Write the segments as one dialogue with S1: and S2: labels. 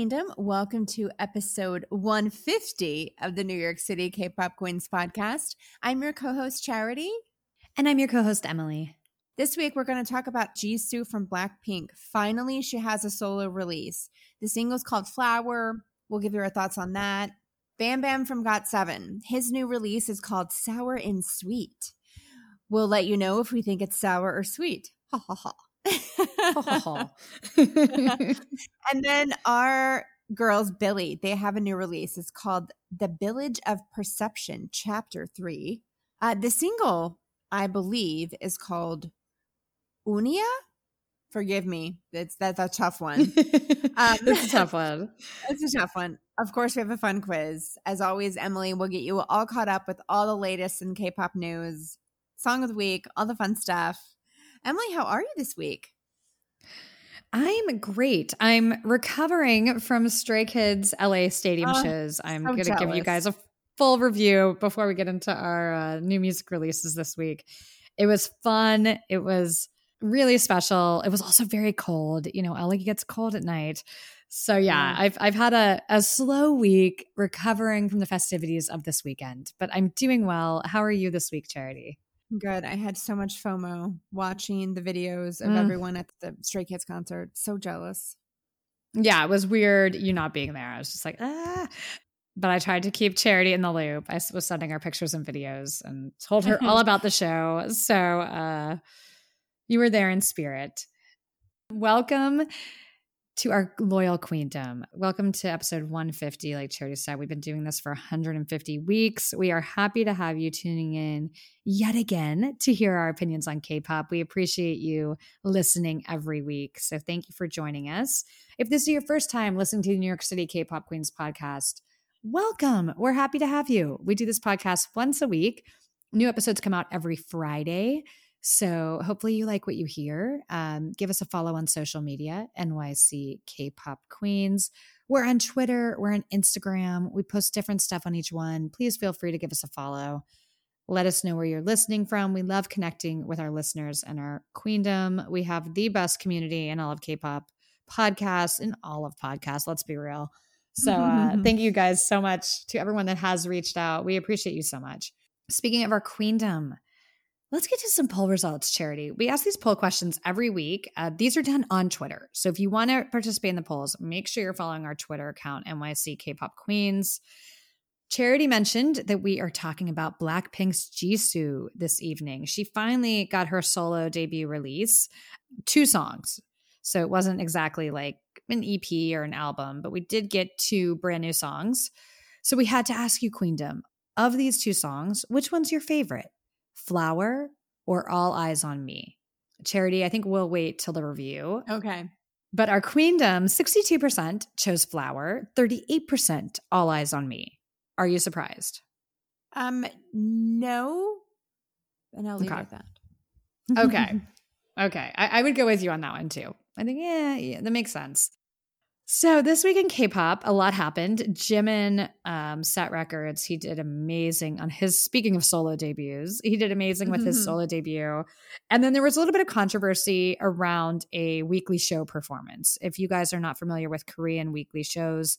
S1: Queendom. Welcome to episode 150 of the New York City K pop Queens podcast. I'm your co host, Charity.
S2: And I'm your co host, Emily.
S1: This week, we're going to talk about Jisoo from Blackpink. Finally, she has a solo release. The single's called Flower. We'll give you our thoughts on that. Bam Bam from GOT7. His new release is called Sour and Sweet. We'll let you know if we think it's sour or sweet. Ha ha ha. and then our girls, Billlie, they have a new release. It's called The Billage of Perception, Chapter 3. Uh, the single, I believe, is called EUNOIA. Forgive me. It's that's a tough one. um,
S2: it's a tough one.
S1: It's a tough one. Of course, we have a fun quiz. As always, Emily will get you all caught up with all the latest in K-pop news, song of the week, all the fun stuff. Emily, how are you this week?
S2: I'm great. I'm recovering from Stray Kids LA Stadium oh, shows. I'm so going to give you guys a full review before we get into our uh, new music releases this week. It was fun. It was really special. It was also very cold. You know, LA gets cold at night. So yeah, I've I've had a, a slow week recovering from the festivities of this weekend, but I'm doing well. How are you this week, Charity?
S1: Good. I had so much FOMO watching the videos of mm. everyone at the Stray Kids concert. So jealous.
S2: Yeah, it was weird you not being there. I was just like, ah. But I tried to keep Charity in the loop. I was sending her pictures and videos and told her all about the show. So uh, you were there in spirit. Welcome to our loyal queendom. Welcome to episode 150. Like Charity said, we've been doing this for 150 weeks. We are happy to have you tuning in yet again to hear our opinions on K pop. We appreciate you listening every week. So thank you for joining us. If this is your first time listening to the New York City K pop Queens podcast, welcome. We're happy to have you. We do this podcast once a week. New episodes come out every Friday. So hopefully you like what you hear. Um, give us a follow on social media, NYC K-pop Queens. We're on Twitter, we're on Instagram. We post different stuff on each one. Please feel free to give us a follow. Let us know where you're listening from. We love connecting with our listeners and our queendom. We have the best community in all of K-pop podcasts, in all of podcasts. Let's be real. So uh, thank you guys so much to everyone that has reached out. We appreciate you so much. Speaking of our queendom, Let's get to some poll results, Charity. We ask these poll questions every week. Uh, these are done on Twitter. So if you want to participate in the polls, make sure you're following our Twitter account, NYC K-pop Queens. Charity mentioned that we are talking about Blackpink's Jisoo this evening. She finally got her solo debut release, two songs. So it wasn't exactly like an EP or an album, but we did get two brand new songs. So we had to ask you, Queendom, of these two songs, which one's your favorite? Flower or All Eyes on Me? Charity, I think we'll wait till the review.
S1: Okay.
S2: But our queendom, 62% chose Flower, 38% All Eyes on Me. Are you surprised?
S1: Um, no. And I'll leave okay. it at
S2: that. okay. Okay. I, I, would go with you on that one too. I think, yeah, yeah, that makes sense. So this week in K-pop, a lot happened. Jimin um, set records. He did amazing on his. Speaking of solo debuts, he did amazing with his mm-hmm. solo debut, and then there was a little bit of controversy around a weekly show performance. If you guys are not familiar with Korean weekly shows,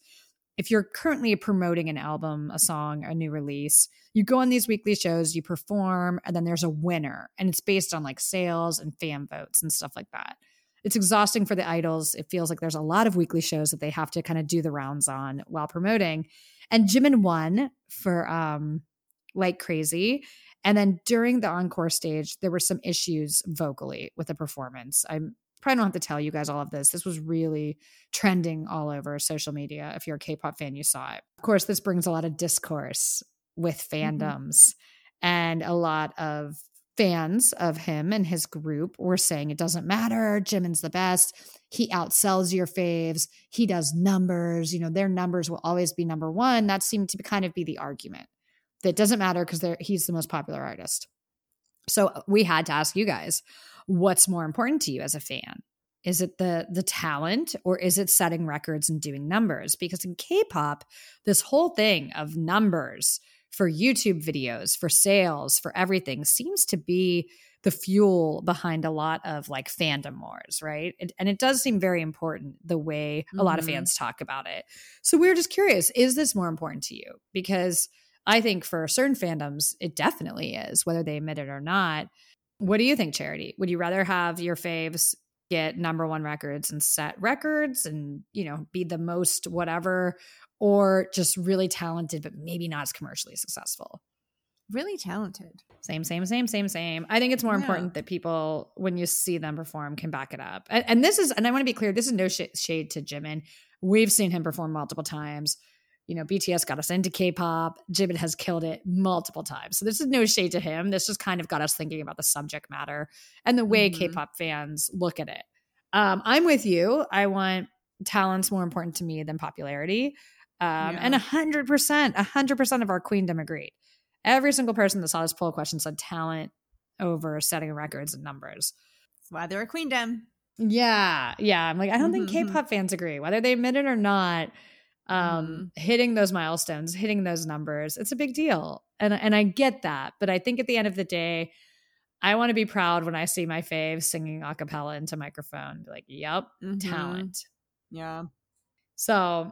S2: if you're currently promoting an album, a song, a new release, you go on these weekly shows, you perform, and then there's a winner, and it's based on like sales and fan votes and stuff like that it's exhausting for the idols. It feels like there's a lot of weekly shows that they have to kind of do the rounds on while promoting. And Jimin won for um like crazy. And then during the encore stage, there were some issues vocally with the performance. I'm probably don't have to tell you guys all of this. This was really trending all over social media. If you're a K-pop fan, you saw it. Of course, this brings a lot of discourse with mm-hmm. fandoms mm-hmm. and a lot of fans of him and his group were saying it doesn't matter. Jimin's the best. He outsells your faves. He does numbers. You know, their numbers will always be number one. That seemed to kind of be the argument. That doesn't matter because he's the most popular artist. So uh, we had to ask you guys, what's more important to you as a fan? Is it the the talent or is it setting records and doing numbers? Because in K-pop, this whole thing of numbers for YouTube videos, for sales, for everything seems to be the fuel behind a lot of like fandom wars, right? And, and it does seem very important the way a lot of
S1: Mhm.
S2: fans talk about it. So we are just curious: is this more important to you? Because I think for certain fandoms, it definitely is, whether they admit it or not. What do you think, Charity? Would you rather have your faves get number one records and set records and, you know, be the most whatever, or just really talented, but maybe not as commercially successful?
S1: Really talented.
S2: Same, same, same, same, same. I think it's more
S1: Yeah.
S2: important that people, when you see them perform, can back it up. And, and this is, and I want to be clear, this is no sh- shade to Jimin. We've seen him perform multiple times. You know, BTS got us into K-pop. Jimin has killed it multiple times. So this is no shade to him. This just kind of got us thinking about the subject matter and the way
S1: Mhm.
S2: K-pop fans look at it. Um, I'm with you. I want talent's more important to me than popularity. Um,
S1: Yeah.
S2: And a hundred percent, a hundred percent of our queendom agreed. Every single person that saw this poll question said talent over setting records and numbers.
S1: That's why they're a queendom.
S2: Yeah, yeah. I'm like, I don't think
S1: Mhm, mhm.
S2: K-pop fans agree, whether they admit it or not. Um,
S1: Mm-hmm.
S2: hitting those milestones, hitting those numbers, it's a big deal, and and I get that. But I think at the end of the day, I want to be proud when I see my fave singing a cappella into microphone. Be like, yep,
S1: Mhm.
S2: talent.
S1: Yeah.
S2: So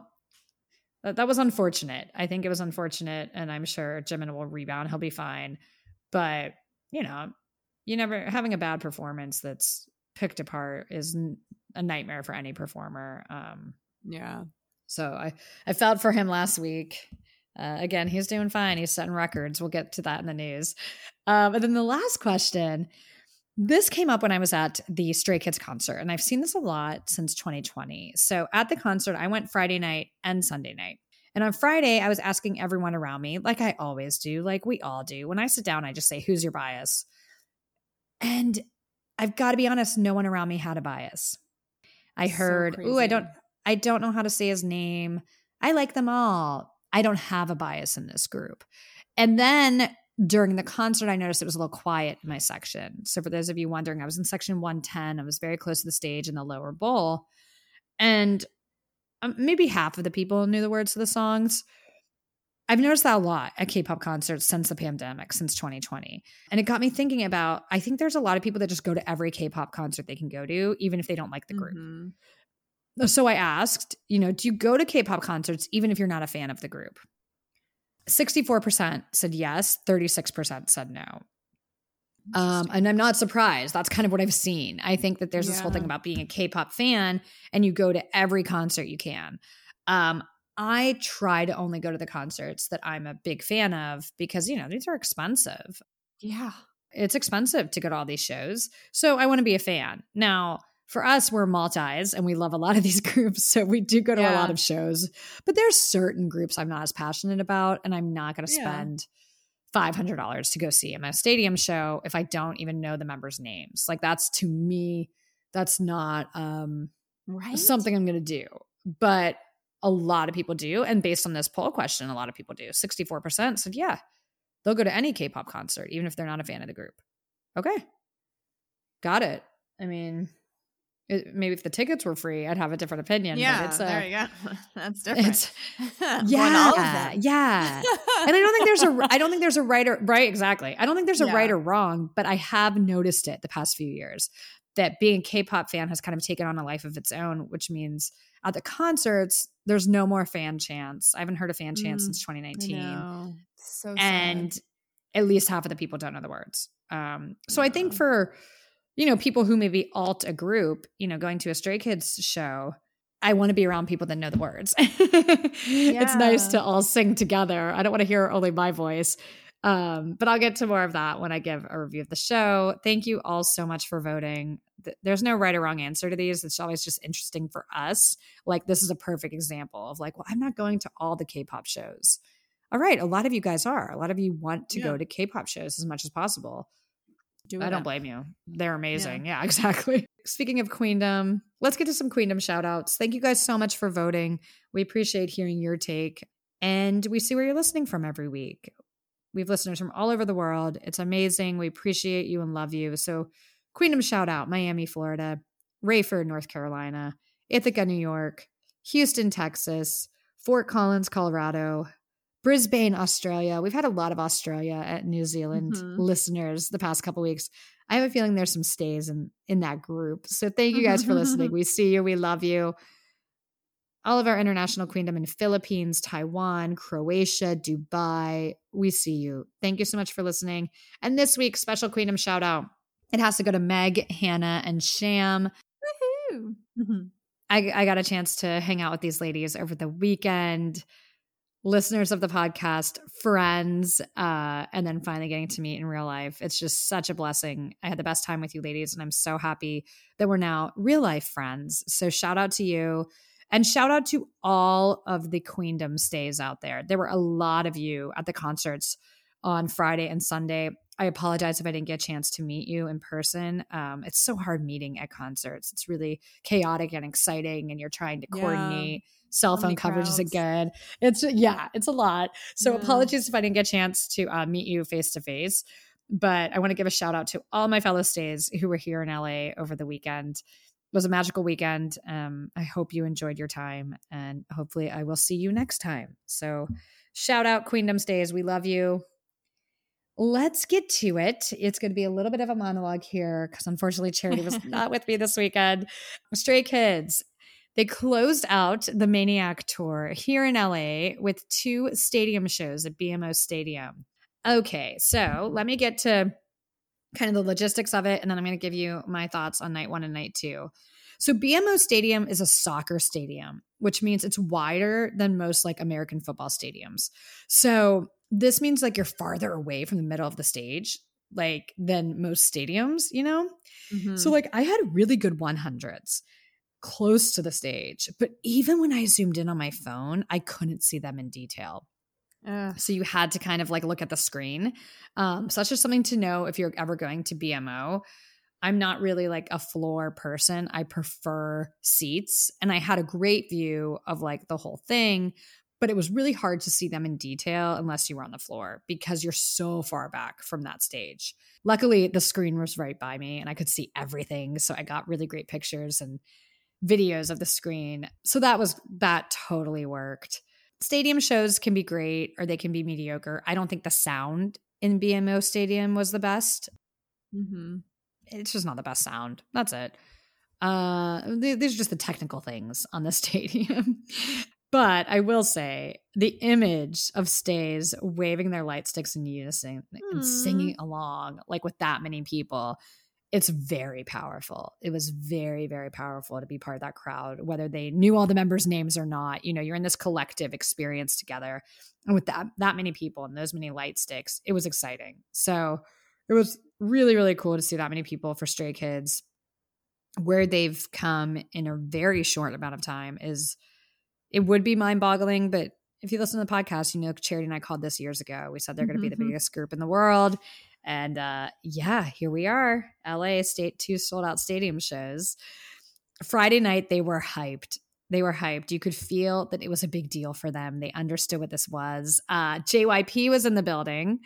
S2: that, that was unfortunate. I think it was unfortunate, and I'm sure Jimin will rebound. He'll be fine. But you know, you never having a bad performance that's picked apart is a nightmare for any performer. Um,
S1: Yeah.
S2: so I I felt for him last week. Uh, again, he's doing fine. He's setting records. We'll get to that in the news. Um, and then the last question. This came up when I was at the Stray Kids concert, and I've seen this a lot since 2020. So at the concert, I went Friday night and Sunday night. And on Friday, I was asking everyone around me, like I always do, like we all do. When I sit down, I just say, Who's your bias? And I've got to be honest, no one around me had a bias. I
S1: So
S2: heard, Ooh, I don't I don't know how to say his name. I like them all. I don't have a bias in this group. And then during the concert, I noticed it was a little quiet in my section. So, for those of you wondering, I was in section 110. I was very close to the stage in the lower bowl. And um, maybe half of the people knew the words to the songs. I've noticed that a lot at K pop concerts since the pandemic, since 2020. And it got me thinking about I think there's a lot of people that just go to every K pop concert they can go to, even if they don't like the group.
S1: Mhm.
S2: So I asked, you know, do you go to K pop concerts even if you're not a fan of the group? 64% said yes, 36% said no. Um, and I'm not surprised. That's kind of what I've seen. I think that there's this whole thing about being a K pop fan and you go to every concert you can. Um, I try to only go to the concerts that I'm a big fan of because, you know, these are expensive
S1: Yeah.
S2: it's expensive to go to all these shows. So I want to be a fan. Now, for us, we're multis and we love a lot of these groups. So we do go to a lot of shows. But there's certain groups I'm not as passionate about, and I'm not going to
S1: Yeah.
S2: spend $500 to go see a stadium show if I don't even know the members' names. Like that's to me, that's not um,
S1: Right.
S2: something I'm going to do. But a lot of people do. And based on this poll question, a lot of people do. 64% said, yeah, they'll go to any K pop concert, even if they're not a fan of the group. Okay. Got it. I mean, maybe if the tickets were free, I'd have a different opinion.
S1: Yeah.
S2: but it's, uh,
S1: there you go. That's different.
S2: it's yeah,
S1: all of them.
S2: yeah. And I don't think there's a I don't think there's a right or right exactly. I don't think there's a
S1: Yeah.
S2: right or wrong, but I have noticed it the past few years that being a K-pop fan has kind of taken on a life of its own, which means at the concerts there's no more fan chants. I haven't heard a fan chant
S1: Mm,
S2: since
S1: I
S2: 2019
S1: know. So
S2: and at least half of the people don't know the words. Um, so I think for you know people who maybe alt a group, you know, going to a Stray Kids show, I want to be around people that know the words. It's nice to all sing together. I don't want to hear only my voice. Um, but I'll get to more of that when I give a review of the show. Thank you all so much for voting. There's no right or wrong answer to these. It's always just interesting for us. Like this is a perfect example of like, well, I'm not going to all the K-pop shows. All right, a lot of you guys are. A lot of you want to
S1: Yeah.
S2: go to K-pop shows as much as possible.
S1: Do
S2: I don't
S1: up.
S2: blame you. They're amazing. Yeah, exactly. Speaking of Queendom, let's get to some Queendom shout outs. Thank you guys so much for voting. We appreciate hearing your take. And we see where you're listening from every week. We have listeners from all over the world. It's amazing. We appreciate you and love you. So, Queendom shout out Miami, Florida, Raeford, North Carolina, Ithaca, New York, Houston, Texas, Fort Collins, Colorado, Brisbane, Australia. We've had a lot of Australia at New Zealand
S1: Mm-hmm.
S2: listeners the past couple weeks. I have a feeling there's some stays in in that group. So thank you guys for listening. We see you. We love you. All of our international queendom in Philippines, Taiwan, Croatia, Dubai. We see you. Thank you so much for listening. And this week's special queendom shout out. It has to go to Meg, Hannah, and Sham.
S1: Woohoo. Mhm.
S2: I, I got a chance to hang out with these ladies over the weekend. Listeners of the podcast, friends, uh, and then finally getting to meet in real life. It's just such a blessing. I had the best time with you ladies, and I'm so happy that we're now real life friends. So shout out to you. And shout out to all of the Queendom stays out there. There were a lot of you at the concerts on Friday and Sunday. I apologize if I didn't get a chance to meet you in person. Um, it's so hard meeting at concerts. It's really chaotic and exciting, and you're trying to
S1: Yeah.
S2: coordinate cell phone coverage is good. It's yeah, it's a lot. So
S1: Yeah.
S2: apologies if I didn't get a chance to uh, meet you face to face. But I want to give a shout out to all my fellow stays who were here in LA over the weekend. It was a magical weekend. Um, I hope you enjoyed your time, and hopefully, I will see you next time. So, shout out Queendom Stays. We love you. Let's get to it. It's going to be a little bit of a monologue here because unfortunately, Charity was not with me this weekend. Stray Kids. They closed out the Maniac Tour here in LA with two stadium shows at BMO Stadium. Okay, so let me get to kind of the logistics of it, and then I'm going to give you my thoughts on night one and night two. So, BMO Stadium is a soccer stadium, which means it's wider than most like American football stadiums. So, this means like you're farther away from the middle of the stage, like than most stadiums, you know?
S1: Mhm.
S2: So like I had really good 100s close to the stage, but even when I zoomed in on my phone, I couldn't see them in detail. So you had to kind of like look at the screen. Um, so that's just something to know if you're ever going to BMO. I'm not really like a floor person. I prefer seats. And I had a great view of like the whole thing, but it was really hard to see them in detail unless you were on the floor because you're so far back from that stage. Luckily, the screen was right by me and I could see everything. So I got really great pictures and videos of the screen. So that was, that totally worked. Stadium shows can be great or they can be mediocre. I don't think the sound in BMO Stadium was the best
S1: Mhm.
S2: it's just not the best sound. That's it. Uh, th- these are just the technical things on the stadium. But I will say the image of stays waving their light sticks in unison and
S1: mm-hmm.
S2: singing along, like with that many people, it's very powerful. It was very, very powerful to be part of that crowd, whether they knew all the members' names or not. You know, you're in this collective experience together. And with that that many people and those many light sticks, it was exciting. So it was really, really cool to see that many people for Stray Kids. Where they've come in a very short amount of time is it would be mind boggling, but if you listen to the podcast, you know Charity and I called this years ago. We said they're going to be the
S1: Mhm.
S2: biggest group in the world. And uh, yeah, here we are. LA State two sold out stadium shows. Friday night, they were hyped. They were hyped. You could feel that it was a big deal for them. They understood what this was. Uh, JYP was in the building,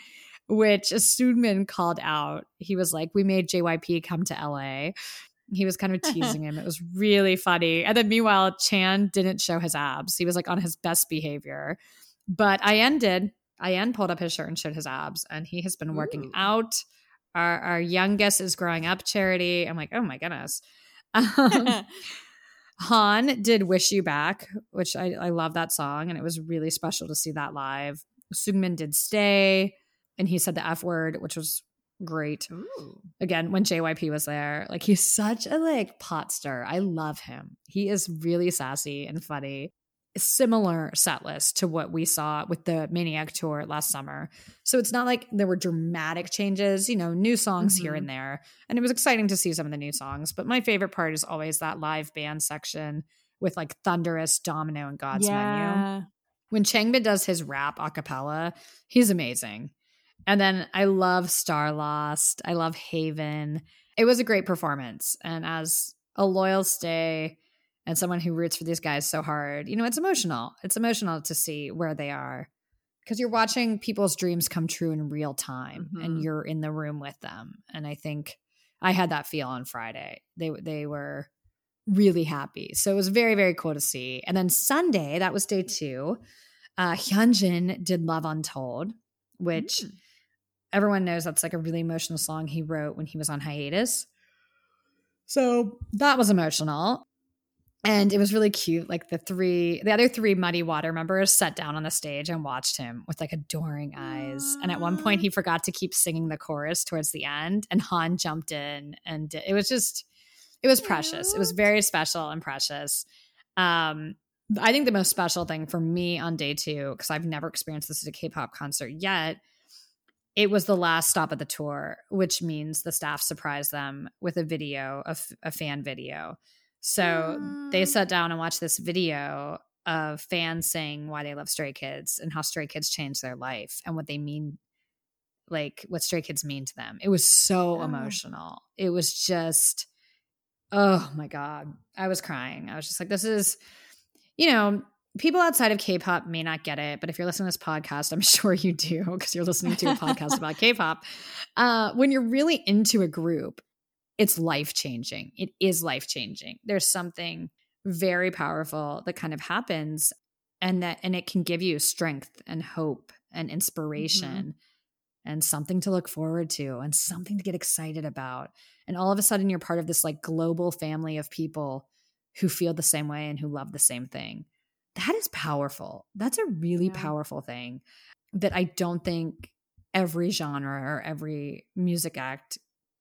S2: which Seungmin called out. He was like, We made JYP come to LA. He was kind of teasing him. It was really funny. And then meanwhile, Chan didn't show his abs. He was like on his best behavior. But IN did. IN pulled up his shirt and showed his abs, and he has been working
S1: Ooh.
S2: out. Our, our youngest is growing up charity. I'm like, oh my goodness. Um, Han did Wish You Back, which I, I love that song, and it was really special to see that live. Seungmin did Stay, and he said the F word, which was great.
S1: Ooh.
S2: Again, when JYP was there, like he's such a like pot stir. I love him. He is really sassy and funny. Similar set list to what we saw with the Maniac tour last summer. So it's not like there were dramatic changes, you know, new songs here
S1: Mhm.
S2: and there. And it was exciting to see some of the new songs. But my favorite part is always that live band section with like Thunderous, Domino, and God's Menu when Changbin does his rap a cappella, he's amazing. And then I love Star Lost. I love Haven. It was a great performance. And as a loyal stay and someone who roots for these guys so hard, you know, it's emotional. It's emotional to see where they are because you're watching people's dreams come true in real time and
S1: Mhm.
S2: you're in the room with them. And I think I had that feel on Friday. They they were really happy. So it was very very cool to see. And then Sunday, that was day 2. Uh, Hyunjin did Love Untold, which
S1: Mm.
S2: Everyone knows that's like a really emotional song he wrote when he was on hiatus. So that was emotional. And it was really cute. Like the three, the other three Muddy Water members sat down on the stage and watched him with like adoring eyes. And at one point, he forgot to keep singing the chorus towards the end, and Han jumped in, and it was just, it was precious. It was very special and precious. Um, I think the most special thing for me on day two, because I've never experienced this at a K-pop concert yet, it was the last stop of the tour, which means the staff surprised them with a video, a, f- a fan video. So they
S1: Mm.
S2: sat down and watched this video of fans saying why they love Stray Kids and how Stray Kids changed their life and what they mean, like what Stray Kids mean to them. It was so
S1: Yeah.
S2: emotional. It was just, oh my God. I was crying. I was just like, this is, you know, people outside of K-pop may not get it, but if you're listening to this podcast, I'm sure you do because you're listening to a podcast about K-pop. Uh, when you're really into a group, it's life changing. It is life changing. There's something very powerful that kind of happens, and that and it can give you strength and hope and inspiration. And something to look forward to, and something to get excited about. And all of a sudden, you're part of this like global family of people who feel the same way and who love the same thing that is powerful. That's a really
S1: Yeah.
S2: powerful thing that I don't think every genre or every music act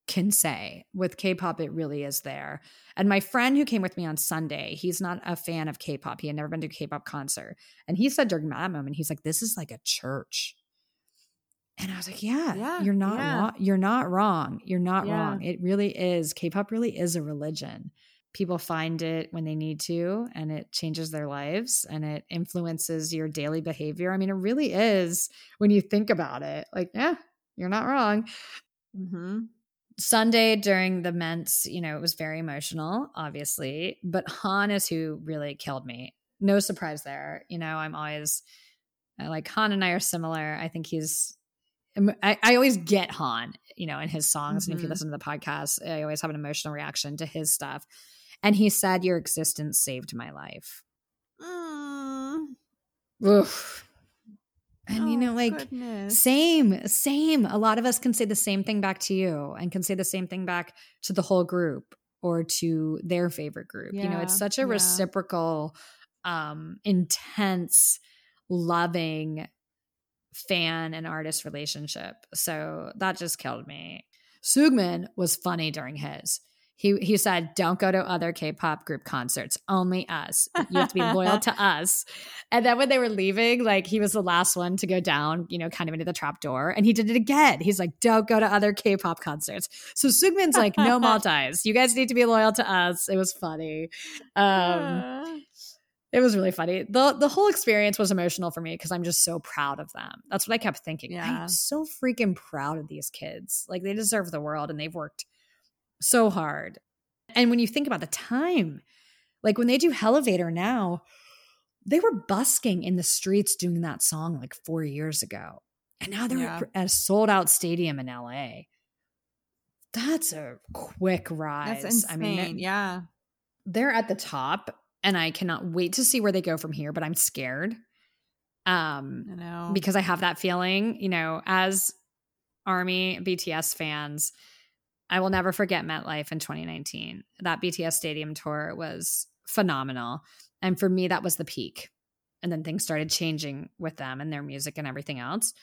S2: can say. With K pop, it really is there. And my friend who came with me on Sunday, he's not a fan of K pop. He had never been to a K pop concert. And he said during that moment, he's like, this is like a church. And I was like, yeah,
S1: Yeah,
S2: you're not
S1: yeah.
S2: wrong. You're not wrong. You're not
S1: Yeah.
S2: wrong. It really is. K pop really is a religion people find it when they need to and it changes their lives and it influences your daily behavior. I mean, it really is when you think about it. Like, yeah, you're not wrong.
S1: Mm-hmm.
S2: Sunday during the Ments, you know, it was very emotional, obviously, but Han is who really killed me. No surprise there. You know, I'm always like Han and I are similar. I think he's I, I always get Han, you know, in his songs. And if you
S1: Mhm.
S2: listen to the podcast, I always have an emotional reaction to his stuff. And he said, Your existence saved my life.
S1: Mm.
S2: Oof. And, you know,
S1: Oh,
S2: like,
S1: goodness.
S2: same, same. A lot of us can say the same thing back to you and can say the same thing back to the whole group or to their favorite group. you know, it's such a
S1: yeah.
S2: reciprocal, um, intense, loving fan and artist relationship. So that just killed me. Seungmin was funny during his. He he said, "Don't go to other K-pop group concerts. Only us. You have to be loyal to us." And then when they were leaving, like he was the last one to go down, you know, kind of into the trap door, and he did it again. He's like, "Don't go to other K-pop concerts." So Seungmin's like, "No multis. You guys need to be loyal to us." It was funny. Um, it was really funny. the The whole experience was emotional for me because I'm just so proud of them. That's what I kept thinking.
S1: Yeah.
S2: I'm so freaking proud of these kids. Like they deserve the world, and they've worked so hard. And when you think about the time, like when they do Elevator now, they were busking in the streets doing that song like four years ago, and now they're
S1: Yeah.
S2: at a sold out stadium in LA. That's a quick rise.
S1: that's insane.
S2: I mean,
S1: yeah.
S2: they're at the top and I cannot wait to see where they go from here, but I'm scared. Um
S1: I know.
S2: because I have that feeling, you know, as Army BTS fans, I will never forget MetLife in 2019. That BTS stadium tour was phenomenal. And for me that was the peak. And then things started changing with them and their music and everything else.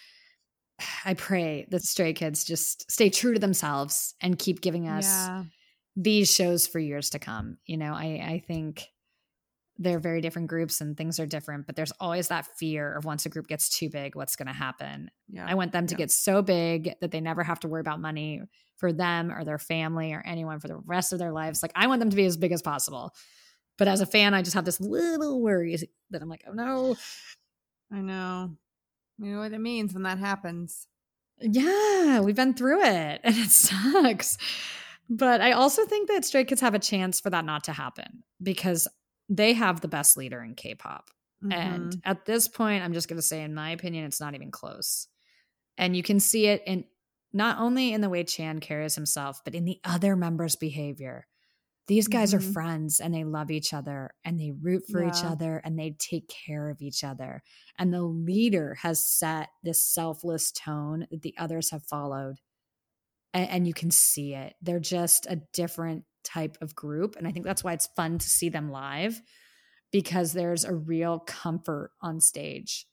S2: I pray that Stray Kids just stay true to themselves and keep giving us
S1: yeah.
S2: these shows for years to come. You know, I, I think they're very different groups and things are different, but there's always that fear of once a group gets too big, what's going to happen.
S1: Yeah.
S2: I want them to
S1: Yeah.
S2: get so big that they never have to worry about money for them or their family or anyone for the rest of their lives. Like, I want them to be as big as possible. But as a fan, I just have this little worry that I'm like, oh no.
S1: I know. You know what it means when that happens.
S2: Yeah, we've been through it and it sucks. But I also think that Stray Kids have a chance for that not to happen because they have the best leader in K pop.
S1: Mhm.
S2: And at this point, I'm just going to say, in my opinion, it's not even close. And you can see it in not only in the way Chan carries himself, but in the other members' behavior. these guys
S1: Mhm.
S2: are friends and they love each other and they root for each other and they take care of each other. And the leader has set this selfless tone that the others have followed. And, and you can see it. They're just a different type of group. And I think that's why it's fun to see them live because there's a real comfort on stage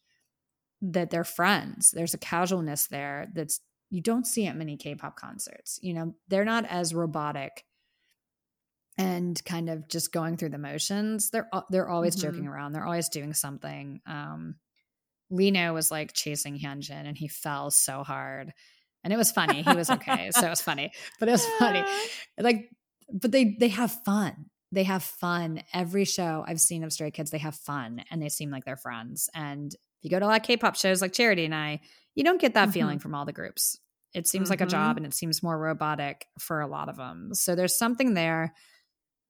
S2: that they're friends. There's a casualness there that's you don't see at many K-pop concerts. You know, they're not as robotic and kind of just going through the motions. They're they're always
S1: Mhm.
S2: joking around. They're always doing something. Um Lee Know was like chasing Hyunjin and he fell so hard. And it was funny. He was okay. so it was funny. But it was funny. Like but they they have fun. They have fun. Every show I've seen of Stray Kids, they have fun and they seem like they're friends. And if you go to a lot of K-pop shows like Charity and I, you don't get that
S1: Mhm.
S2: feeling from all the groups. It seems like a job and it seems more robotic for a lot of them. So there's something there,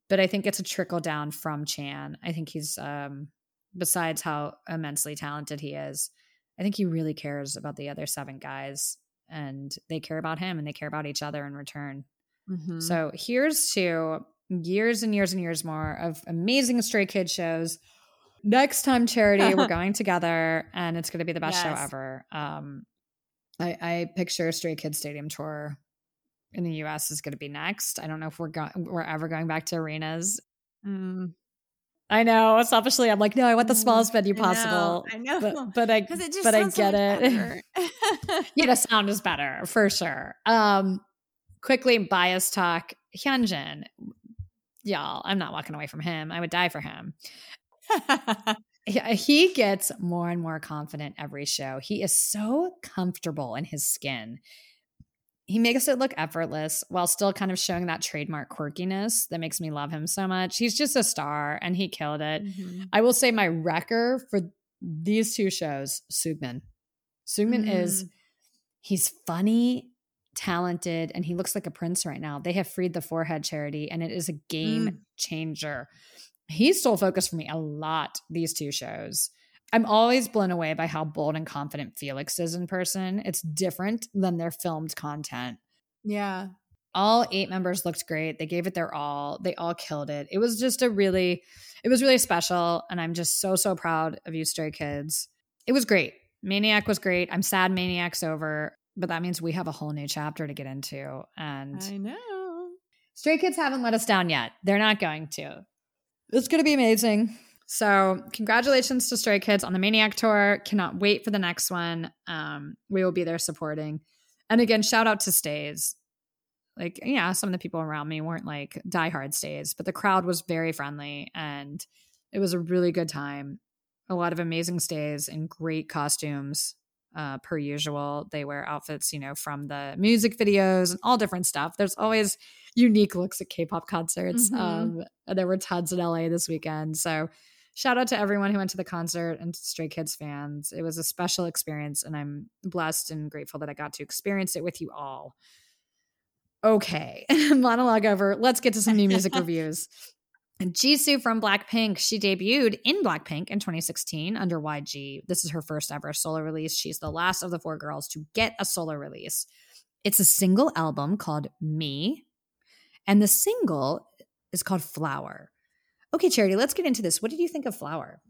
S2: but I think it's a trickle down from Chan. I think he's um besides how immensely talented he is, I think he really cares about the other seven guys and they care about him and they care about each other in return.
S1: Mhm.
S2: So here's to years and years and years more of amazing Stray Kid shows. Next time, Charity, we're going together, and it's going to be the best show ever. Um, I, I picture Stray Kid Stadium tour in the U.S. is going to be next. I don't know if we're going, we're ever going back to arenas.
S1: Mm.
S2: I know. Selfishly, I'm like, no, I want the
S1: Mm,
S2: smallest venue
S1: I know,
S2: possible.
S1: I know.
S2: But, but I, but I get it. yeah, the sound is better for sure. Um, quickly, bias talk. Hyunjin, y'all, I'm not walking away from him. I would die for him. He, gets more and more confident every show. He is so comfortable in his skin. He makes it look effortless while still kind of showing that trademark quirkiness that makes me love him so much. He's just a star and he killed it.
S1: Mhm.
S2: I will say my wrecker for these two shows, Seungmin. Seungmin is
S1: Mm.
S2: he's funny, talented, and he looks like a prince right now. They have freed the forehead charity, and it is a game
S1: Mm.
S2: changer. He stole focus for me a lot, these two shows. I'm always blown away by how bold and confident Felix is in person. It's different than their filmed content.
S1: Yeah.
S2: All eight members looked great. They gave it their all. They all killed it. It was just a really, it was really special. And I'm just so, so proud of you, Stray Kids. It was great. Maniac was great. I'm sad Maniac's over, but that means we have a whole new chapter to get into. And
S1: I know.
S2: Stray Kids haven't let us down yet. They're not going to. It's going to be amazing. So, congratulations to Stray Kids on the Maniac tour. Cannot wait for the next one. Um, we will be there supporting. And again, shout out to Stays. Like, yeah, some of the people around me weren't like diehard Stays, but the crowd was very friendly and it was a really good time. A lot of amazing stays and great costumes, uh, per usual. They wear outfits, you know, from the music videos and all different stuff. There's always unique looks at K-pop concerts.
S1: Mhm.
S2: Um, there were tons in LA this weekend. So shout out to everyone who went to the concert and Stray Kids fans. It was a special experience, and I'm blessed and grateful that I got to experience it with you all. Okay, monologue over. Let's get to some new music reviews. Jisoo from Blackpink, she debuted in Blackpink in 2016 under YG. This is her first ever solo release. She's the last of the four girls to get a solo release. It's a single album called Me, and the single is called Flower. Okay, Charity, let's get into this. What did you think of Flower?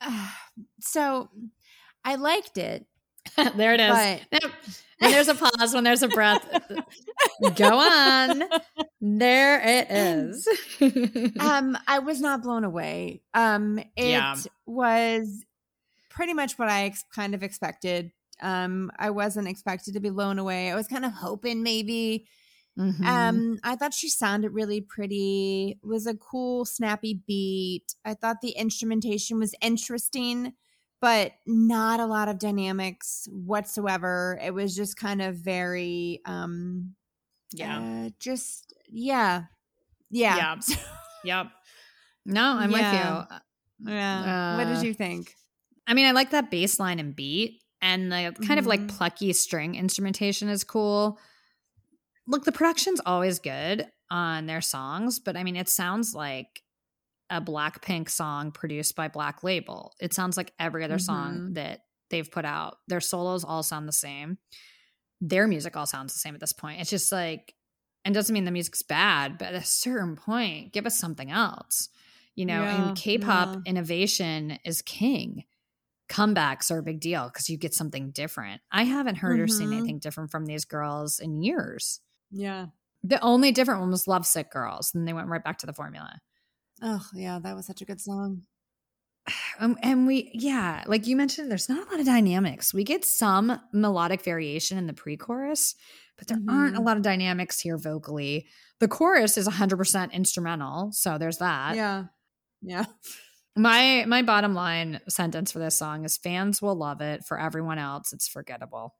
S1: so I liked it.
S2: there it is.
S1: But
S2: When there's a pause, when there's a breath, go on. There it is.
S1: um I was not blown away. Um it
S2: Yeah.
S1: was pretty much what I ex- kind of expected. Um I wasn't expected to be blown away. I was kind of hoping maybe
S2: Mhm.
S1: Um, I thought she sounded really pretty. It was a cool, snappy beat. I thought the instrumentation was interesting, but not a lot of dynamics whatsoever. It was just kind of very um
S2: yeah.
S1: uh, just yeah. Yeah.
S2: Yeah. Yep. No, I'm
S1: Yeah.
S2: with you.
S1: Yeah. what
S2: Uh,
S1: did you think?
S2: I mean, I like that bass line and beat, and the kind of like
S1: Mhm.
S2: plucky string instrumentation is cool. Look, the production's always good on their songs, but I mean, it sounds like a Blackpink song produced by Black Label. It sounds like every other song
S1: Mhm.
S2: that they've put out. Their solos all sound the same. Their music all sounds the same at this point. It's just like and doesn't mean the music's bad, but at a certain point, give us something else. You know,
S1: Yeah,
S2: and K-pop
S1: yeah.
S2: innovation is king. Comebacks are a big deal because you get something different. I haven't heard or seen
S1: Mhm.
S2: anything different from these girls in years.
S1: Yeah.
S2: The only different one was Lovesick Girls, and they went right back to the formula.
S1: Oh, yeah, that was such a good song.
S2: Um, and we, yeah, like you mentioned, there's not a lot of dynamics. We get some melodic variation in the pre chorus, but there aren't a
S1: Mhm.
S2: lot of dynamics here vocally. The chorus is 100% instrumental. So there's that.
S1: Yeah. Yeah.
S2: My my bottom line sentence for this song is fans will love it. For everyone else, it's forgettable.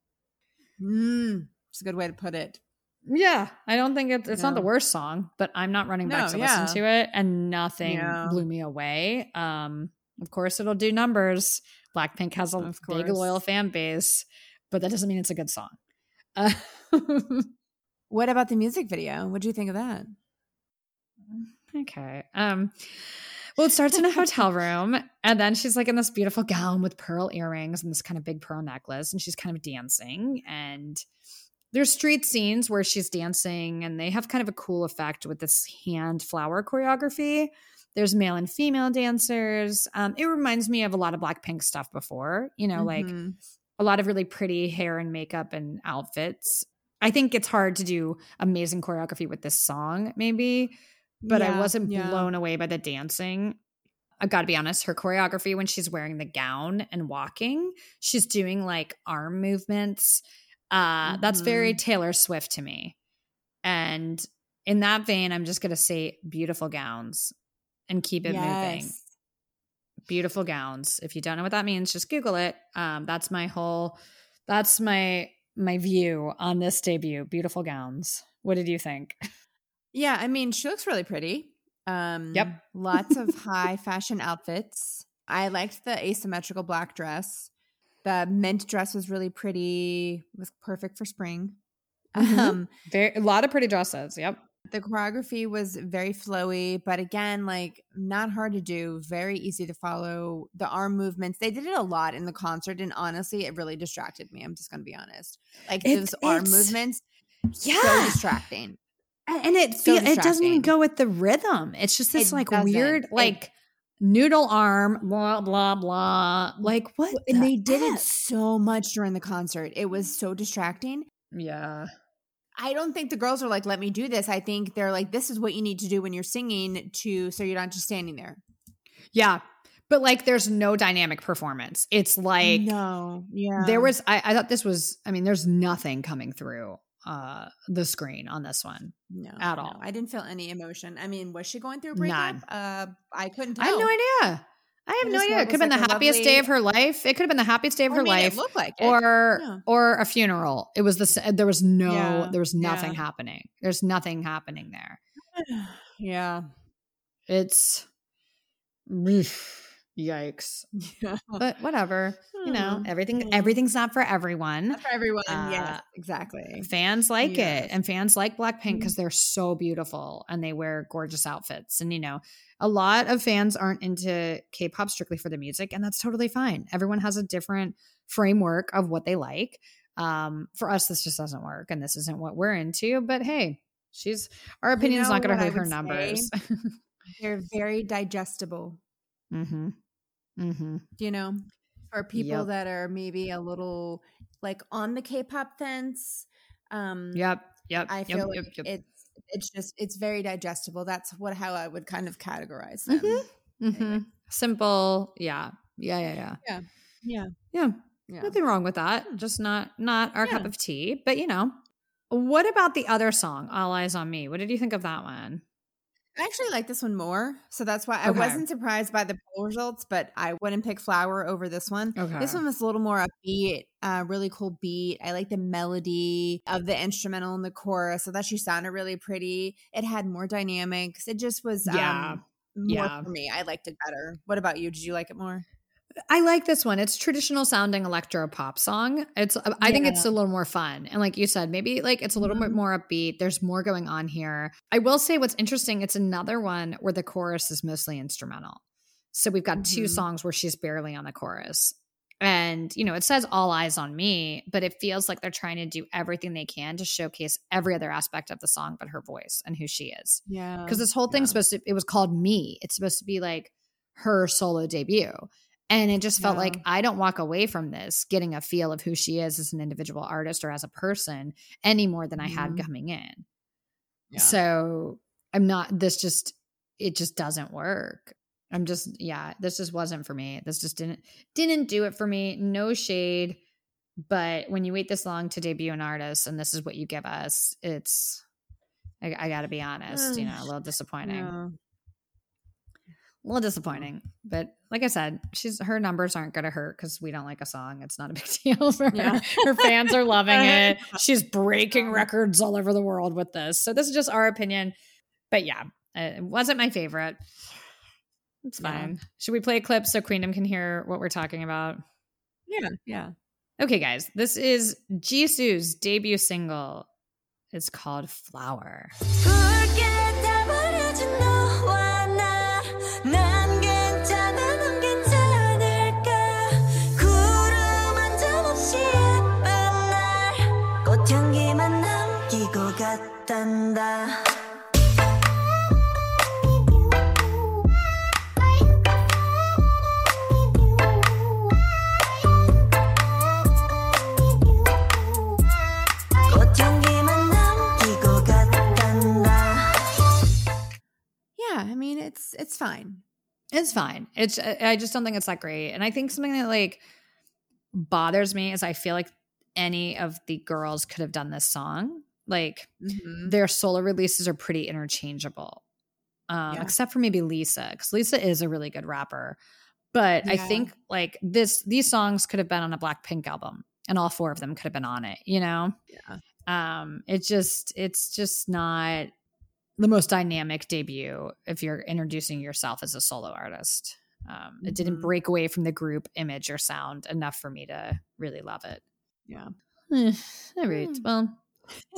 S1: Mm, it's a good way to put it.
S2: Yeah, I don't think it's it's not the worst song, but I'm not running back
S1: No,
S2: to
S1: yeah.
S2: listen to it, and nothing
S1: Yeah.
S2: blew me away. Um, of course, it'll do numbers. Blackpink has a big loyal fan base, but that doesn't mean it's a good song. Uh,
S1: What about the music video? What do you think of that?
S2: okay. Um, well, it starts in a hotel room, and then she's like in this beautiful gown with pearl earrings and this kind of big pearl necklace, and she's kind of dancing. And there's street scenes where she's dancing, and they have kind of a cool effect with this hand flower choreography. There's male and female dancers. Um, it reminds me of a lot of Blackpink stuff before, you know, like
S1: Mhm.
S2: a lot of really pretty hair and makeup and outfits. I think it's hard to do amazing choreography with this song, maybe, but I wasn't
S1: yeah.
S2: blown away by the dancing. I've got to be honest, her choreography when she's wearing the gown and walking, she's doing like arm movements. Uh, That's very
S1: Mhm.
S2: Taylor Swift to me. And in that vein, I'm just going to say beautiful gowns and keep it moving beautiful gowns. If you don't know what that means, just Google it. Um, that's my whole. That's my my view on this debut. Beautiful gowns. What did you think?
S1: Yeah, I mean, she looks really pretty. Um,
S2: Yep.
S1: Lots of high fashion outfits. I liked the asymmetrical black dress. The mint dress was really pretty. Was perfect for spring.
S2: Mhm.
S1: Um,
S2: Very a lot of pretty dresses. Yep.
S1: the choreography was very flowy, but again, like not hard to do. Very easy to follow. The arm movements. They did it a lot in the concert, and honestly, it really distracted me. I'm just gonna be honest. Like
S2: It's-
S1: those arm movements, so
S2: Yeah.
S1: distracting.
S2: And it
S1: So
S2: feel, it doesn't even go with the rhythm. It's just this
S1: It
S2: like
S1: doesn't.
S2: weird
S1: It-
S2: like noodle arm blah blah blah. Like what?
S1: and
S2: the
S1: they did it so much during the concert. It was so distracting.
S2: Yeah.
S1: I don't think the girls are like, "Let me do this." I think they're like, "This is what you need to do when you're singing to so you're not just standing there."
S2: Yeah. But like there's no dynamic performance. It's like
S1: no, yeah,
S2: there was I, I thought this was i mean there's nothing coming through uh the screen on this one
S1: no
S2: at
S1: no.
S2: all.
S1: I didn't feel any emotion. I mean, was she going through a breakup?
S2: None.
S1: Uh, I couldn't. Tell.
S2: i have no idea i have
S1: I
S2: no idea it could have been
S1: was
S2: the
S1: like
S2: happiest day of her life it could have been the happiest day of her life
S1: like it.
S2: or
S1: Yeah.
S2: or a funeral it was the there was no
S1: Yeah,
S2: there was nothing
S1: yeah.
S2: happening there's nothing happening there
S1: yeah,
S2: it's yikes
S1: yeah.
S2: but whatever you know
S1: Hmm.
S2: everything
S1: Hmm.
S2: everything's not for everyone
S1: Not for everyone.
S2: Uh,
S1: yes, exactly.
S2: fans like
S1: Yes.
S2: it and fans like blackpink because they're so beautiful and they wear gorgeous outfits and you know a lot of fans aren't into k-pop strictly for the music and that's totally fine everyone has a different framework of what they like um for us this just doesn't work and this isn't what we're into but hey she's our
S1: You
S2: opinion's
S1: know
S2: not going to hurt her numbers
S1: They're very digestible.
S2: mm-hmm mm-hmm
S1: you know, for people
S2: Yep.
S1: that are maybe a little like on the K-pop fence. Um,
S2: yep yep
S1: I feel
S2: yep,
S1: like
S2: yep.
S1: it's it's just it's very digestible. That's what how I would kind of categorize them.
S2: Mhm.
S1: Anyway.
S2: Mhm. simple yeah yeah yeah yeah
S1: Yeah. Yeah.
S2: yeah
S1: Yeah.
S2: Nothing wrong with that. Just not not our cup of tea. But you know, what about the other song, All Eyes on Me? What did you think of that one?
S1: I actually like this one more, so that's why I
S2: Okay.
S1: wasn't surprised by the poll results. But I wouldn't pick Flower over this one.
S2: Okay.
S1: This one was a little more upbeat, uh, really cool beat. I like the melody of the instrumental and the chorus. So that she sounded really pretty. It had more dynamics. It just was
S2: Yeah.
S1: um, more
S2: Yeah.
S1: for me. I liked it better. What about you? Did you like it more?
S2: I like this one. It's traditional sounding electro pop song. It's I think it's a little more fun. And like you said, maybe like it's a little bit
S1: Mhm.
S2: more upbeat. There's more going on here. I will say what's interesting, it's another one where the chorus is mostly instrumental. So we've got two
S1: Mhm.
S2: songs where she's barely on the chorus. And, you know, it says all eyes on me, but it feels like they're trying to do everything they can to showcase every other aspect of the song but her voice and who she is.
S1: Yeah.
S2: Because this whole thing's
S1: yeah.
S2: supposed to, it was called Me. It's supposed to be like her solo debut. And it just felt
S1: Yeah.
S2: like I don't walk away from this getting a feel of who she is as an individual artist or as a person any more than I had
S1: Mhm.
S2: coming in.
S1: Yeah.
S2: So I'm not, this just, it just doesn't work. I'm just, yeah, this just wasn't for me. This just didn't, didn't do it for me. No shade. But when you wait this long to debut an artist and this is what you give us, it's, I, I got to be honest, you know, a little disappointing.
S1: Yeah.
S2: A little mm-hmm. disappointing. But like I said, she's her numbers aren't going to hurt because we don't like a song. It's not a big deal for her.
S1: Yeah.
S2: Her fans are loving it. She's breaking records all over the world with this. So this is just our opinion. But yeah, it wasn't my favorite. It's
S1: Yeah.
S2: fine. Should we play a clip so Queendom can hear what we're talking about?
S1: Yeah. Yeah.
S2: Okay, guys, this is Jisoo's debut single. It's called Flower.
S1: It's it's fine.
S2: It's fine. It's I just don't think it's that great. And I think something that like bothers me is I feel like any of the girls could have done this song. Like
S1: Mhm.
S2: their solo releases are pretty interchangeable. Um,
S1: Yeah.
S2: except for maybe Lisa, because Lisa is a really good rapper. But I think like this these songs could have been on a Blackpink album and all four of them could have been on it, you know?
S1: Yeah.
S2: um it just it's just not the most dynamic debut if you're introducing yourself as a solo artist um it didn't
S1: Mhm.
S2: break away from the group image or sound enough for me to really love it
S1: Yeah.
S2: Eh, all right
S1: Hmm.
S2: well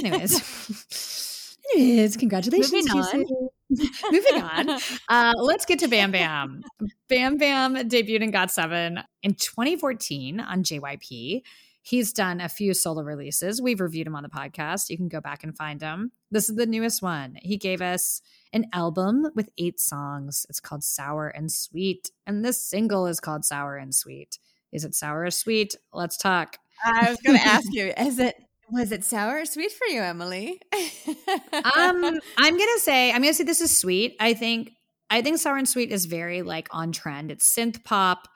S2: anyways anyways congratulations
S1: Moving on.
S2: Moving on uh let's get to bam bam bam bam debuted in GOT7 in 2014 on jyp He's done a few solo releases. We've reviewed him on the podcast. You can go back and find him. This is the newest one. He gave us an album with eight songs. It's called Sour and Sweet. And this single is called Sour and Sweet. Is it sour or sweet? Let's talk.
S1: I was going to ask you, is it was it sour or sweet for you, Emily?
S2: Um, I'm gonna say I'm gonna say this is sweet. I think I think sour and sweet is very like on trend. It's synth pop.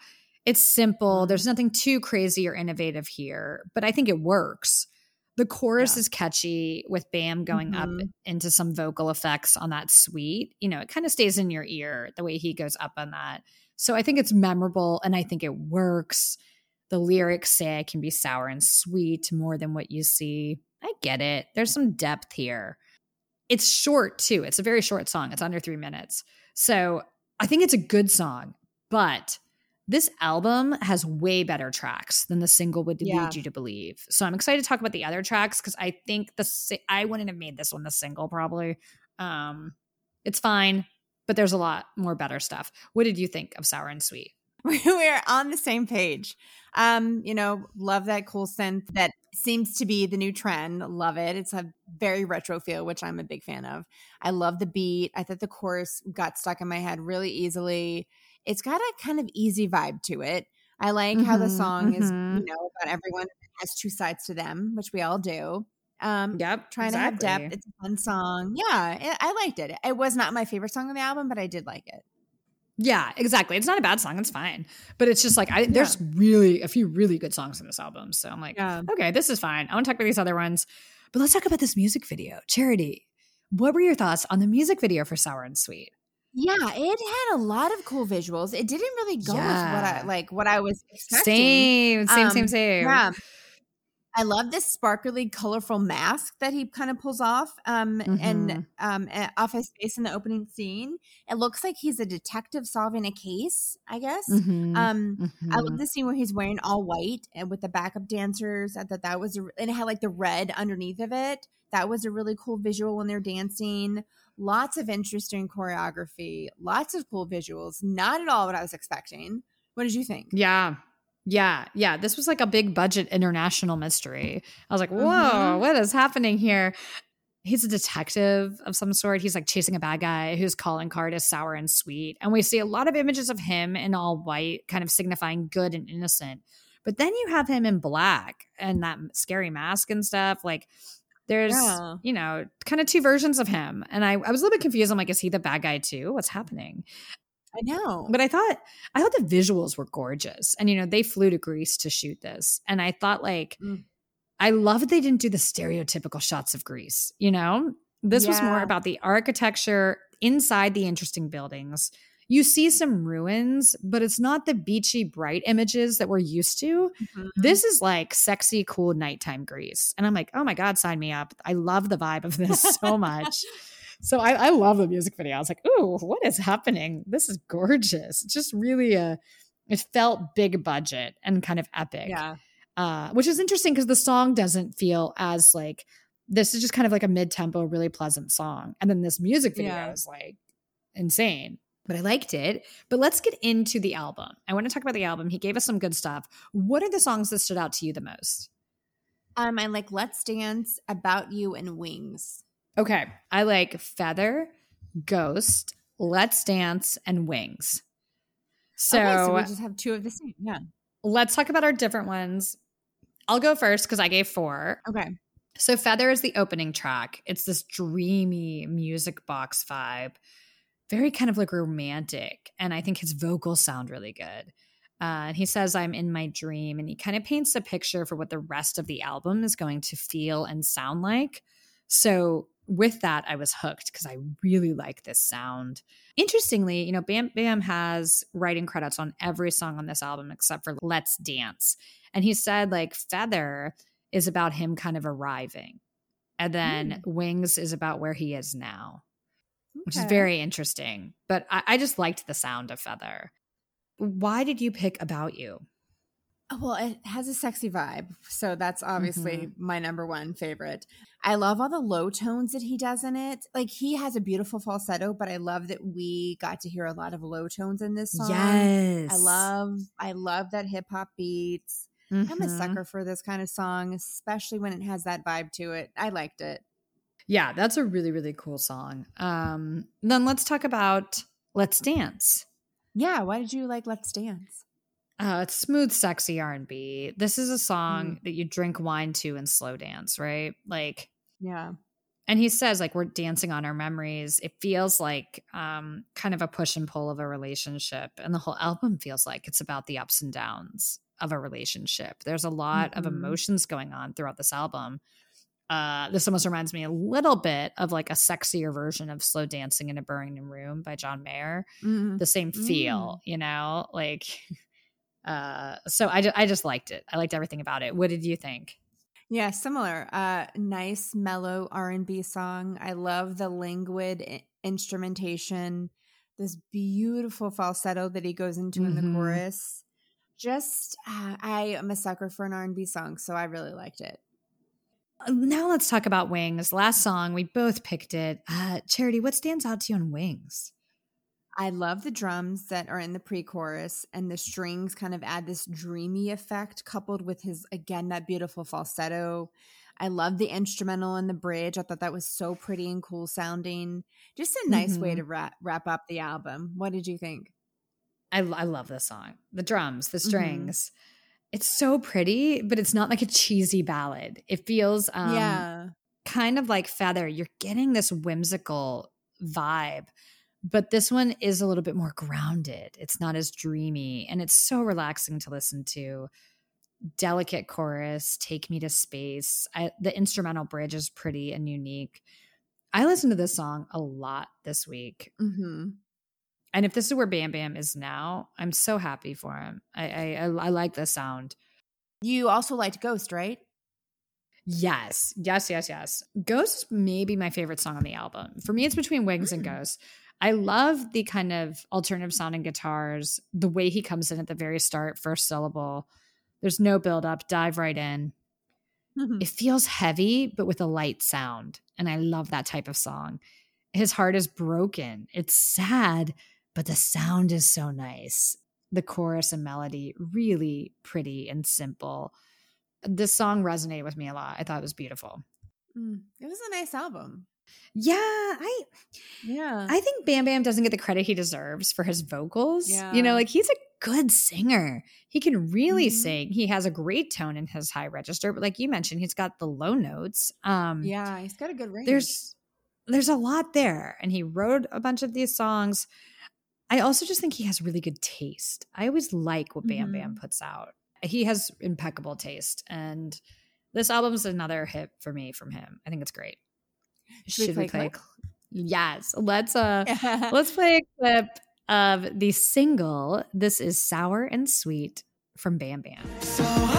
S2: It's simple. There's nothing too crazy or innovative here, but I think it works. The chorus
S1: Yeah.
S2: is catchy with Bam going up
S1: Mhm.
S2: into some vocal effects on that sweet. You know, it kind of stays in your ear the way he goes up on that. So I think it's memorable and I think it works. The lyrics say I can be sour and sweet more than what you see. I get it. There's some depth here. It's short too. It's a very short song. It's under three minutes. So I think it's a good song, but this album has way better tracks than the single would
S1: Yeah.
S2: lead you to believe. So I'm excited to talk about the other tracks because I think the si- I wouldn't have made this one the single probably. Um, it's fine, but there's a lot more better stuff. What did you think of Sour and Sweet?
S1: We're on the same page. Um, you know, love that cool synth that seems to be the new trend. Love it. It's a very retro feel, which I'm a big fan of. I love the beat. I thought the chorus got stuck in my head really easily. It's got a kind of easy vibe to it. I like how the
S2: Mhm,
S1: song is,
S2: mhm.
S1: you know, about everyone has two sides to them, which we all do. Um,
S2: Yep,
S1: trying to have depth. It's a fun song. Yeah, it, I liked it. It was not my favorite song on the album, but I did like it.
S2: Yeah, exactly. It's not a bad song. It's fine. But it's just like I there's really a few really good songs in this album. So I'm like,
S1: Yeah.
S2: okay, this is fine. I want to talk about these other ones. But let's talk about this music video. Charity. What were your thoughts on the music video for Sour and Sweet?
S1: Yeah, it had a lot of cool visuals. It didn't really go with what I like what I was expecting.
S2: Same, same, same,
S1: Um,
S2: same.
S1: Yeah. I love this sparkly, colorful mask that he kind of pulls off, um,
S2: Mhm.
S1: and um, uh, off his face in the opening scene. It looks like he's a detective solving a case. I guess.
S2: Mhm,
S1: Um, I
S2: mhm.
S1: love the scene where he's wearing all white and with the backup dancers. I thought that was, a, and it had like the red underneath of it. That was a really cool visual when they're dancing. Lots of interesting choreography, lots of cool visuals. Not at all what I was expecting. What did you think?
S2: Yeah. Yeah, yeah. This was like a big budget international mystery. I was like, whoa,
S1: Mhm.
S2: what is happening here? He's a detective of some sort. He's like chasing a bad guy whose calling card is sour and sweet. And we see a lot of images of him in all white, kind of signifying good and innocent. But then you have him in black and that scary mask and stuff. Like, there's,
S1: Yeah.
S2: you know, kind of two versions of him. And I, I was a little bit confused. I'm like, is he the bad guy too? What's happening?
S1: I know.
S2: But I thought I thought the visuals were gorgeous. And you know, they flew to Greece to shoot this. And I thought like
S1: Mm.
S2: I love that they didn't do the stereotypical shots of Greece, you know? This was more about the architecture inside the interesting buildings. You see some ruins, but it's not the beachy bright images that we're used to.
S1: Mhm.
S2: This is like sexy, cool nighttime Greece. And I'm like, oh my God, sign me up. I love the vibe of this so much. So I, I love the music video. I was like, ooh, what is happening? This is gorgeous. Just really a, it felt big budget and kind of epic.
S1: yeah.
S2: Uh, which is interesting because the song doesn't feel as like, this is just kind of like a mid tempo, really pleasant song. And then this music video
S1: Yeah.
S2: is like insane. But I liked it. But let's get into the album. I want to talk about the album. He gave us some good stuff. What are the songs that stood out to you the most?
S1: Um, I like Let's Dance, About You, and Wings.
S2: Okay. I like Feather, Ghost, Let's Dance, and Wings. So,
S1: okay, so we just have two of the same. Yeah.
S2: let's talk about our different ones. I'll go first because I gave four.
S1: Okay.
S2: So, Feather is the opening track. It's this dreamy music box vibe, very kind of like romantic. And I think his vocals sound really good. Uh, and he says, I'm in my dream. And he kind of paints a picture for what the rest of the album is going to feel and sound like. So, with that, I was hooked because I really like this sound. Interestingly, you know, Bam Bam has writing credits on every song on this album except for Let's Dance. And he said, like, Feather is about him kind of arriving. And then Wings is about where he is now, which is very interesting. But I, I just liked the sound of Feather. Why did you pick About You?
S1: Oh, Well, it has a sexy vibe. So that's obviously
S2: Mm-hmm.
S1: my number one favorite. I love all the low tones that he does in it. Like he has a beautiful falsetto, but I love that we got to hear a lot of low tones in this song.
S2: Yes.
S1: I love I love that hip hop beats. I'm a
S2: Mhm.
S1: sucker for this kind of song, especially when it has that vibe to it. I liked it.
S2: Yeah, that's a really, really cool song. Um, then let's talk about Let's Dance.
S1: Yeah, why did you like Let's Dance?
S2: Uh, it's smooth, sexy R and B. This is a song that you drink wine to and slow dance, right? Like,
S1: Yeah.
S2: and he says like we're dancing on our memories. It feels like um, kind of a push and pull of a relationship, and the whole album feels like it's about the ups and downs of a relationship. There's a lot of
S1: Mhm.
S2: emotions going on throughout this album. Uh, this almost reminds me a little bit of like a sexier version of "Slow Dancing in a Burning Room" by John Mayer.
S1: Mhm.
S2: the same feel, you know, like. Uh, so I, ju- I just liked it. I liked everything about it. What did you think?
S1: Yeah, similar. Uh nice mellow R&B song. I love the languid i- instrumentation. This beautiful falsetto that he goes into in
S2: Mhm.
S1: the chorus. Just uh, I am a sucker for an R&B song, so I really liked it.
S2: Now let's talk about Wings. Last song, we both picked it. Uh, Charity, what stands out to you on Wings?
S1: I love the drums that are in the pre-chorus and the strings kind of add this dreamy effect coupled with his again that beautiful falsetto. I love the instrumental in the bridge. I thought that was so pretty and cool sounding. Just a nice way
S2: Mhm.
S1: to wrap, wrap up the album. What did you think?
S2: I, I love this song. The drums, the
S1: Mhm.
S2: strings. It's so pretty, but it's not like a cheesy ballad. It feels um,
S1: yeah.
S2: kind of like Feather. You're getting this whimsical vibe, but this one is a little bit more grounded. It's not as dreamy, and it's so relaxing to listen to. Delicate chorus, take me to space. I, the instrumental bridge is pretty and unique. I listened to this song a lot this week.
S1: hmm
S2: And if this is where Bam Bam is now, I'm so happy for him. I I, I, I like the sound.
S1: You also liked Ghost, right?
S2: Yes, yes, yes, yes. Ghost may be my favorite song on the album. For me, it's between Wings and
S1: Mm.
S2: Ghost. I love the kind of alternative sounding guitars, the way he comes in at the very start, first syllable. There's no build up, dive right in. It feels heavy, but with a light sound. And I love that type of song. His heart is broken. It's sad, but the sound is so nice. the chorus and melody really pretty and simple. This song resonated with me a lot. I thought it was beautiful.
S1: Mm, it was a nice album.
S2: Yeah, I
S1: Yeah.
S2: I think Bam Bam doesn't get the credit he deserves for his vocals. You know, like he's a good singer. He can really
S1: Mhm.
S2: sing. He has a great tone in his high register, but like you mentioned, he's got the low notes. Um
S1: yeah, he's got a good range.
S2: there's there's a lot there and he wrote a bunch of these songs. I also just think he has really good taste. I always like what Bam Bam puts out. He has impeccable taste and this album's another hit for me from him. I think it's great.
S1: Should we play a clip?
S2: Yes. Let's uh let's play a clip of the single This is Sour and Sweet from Bam Bam.
S3: So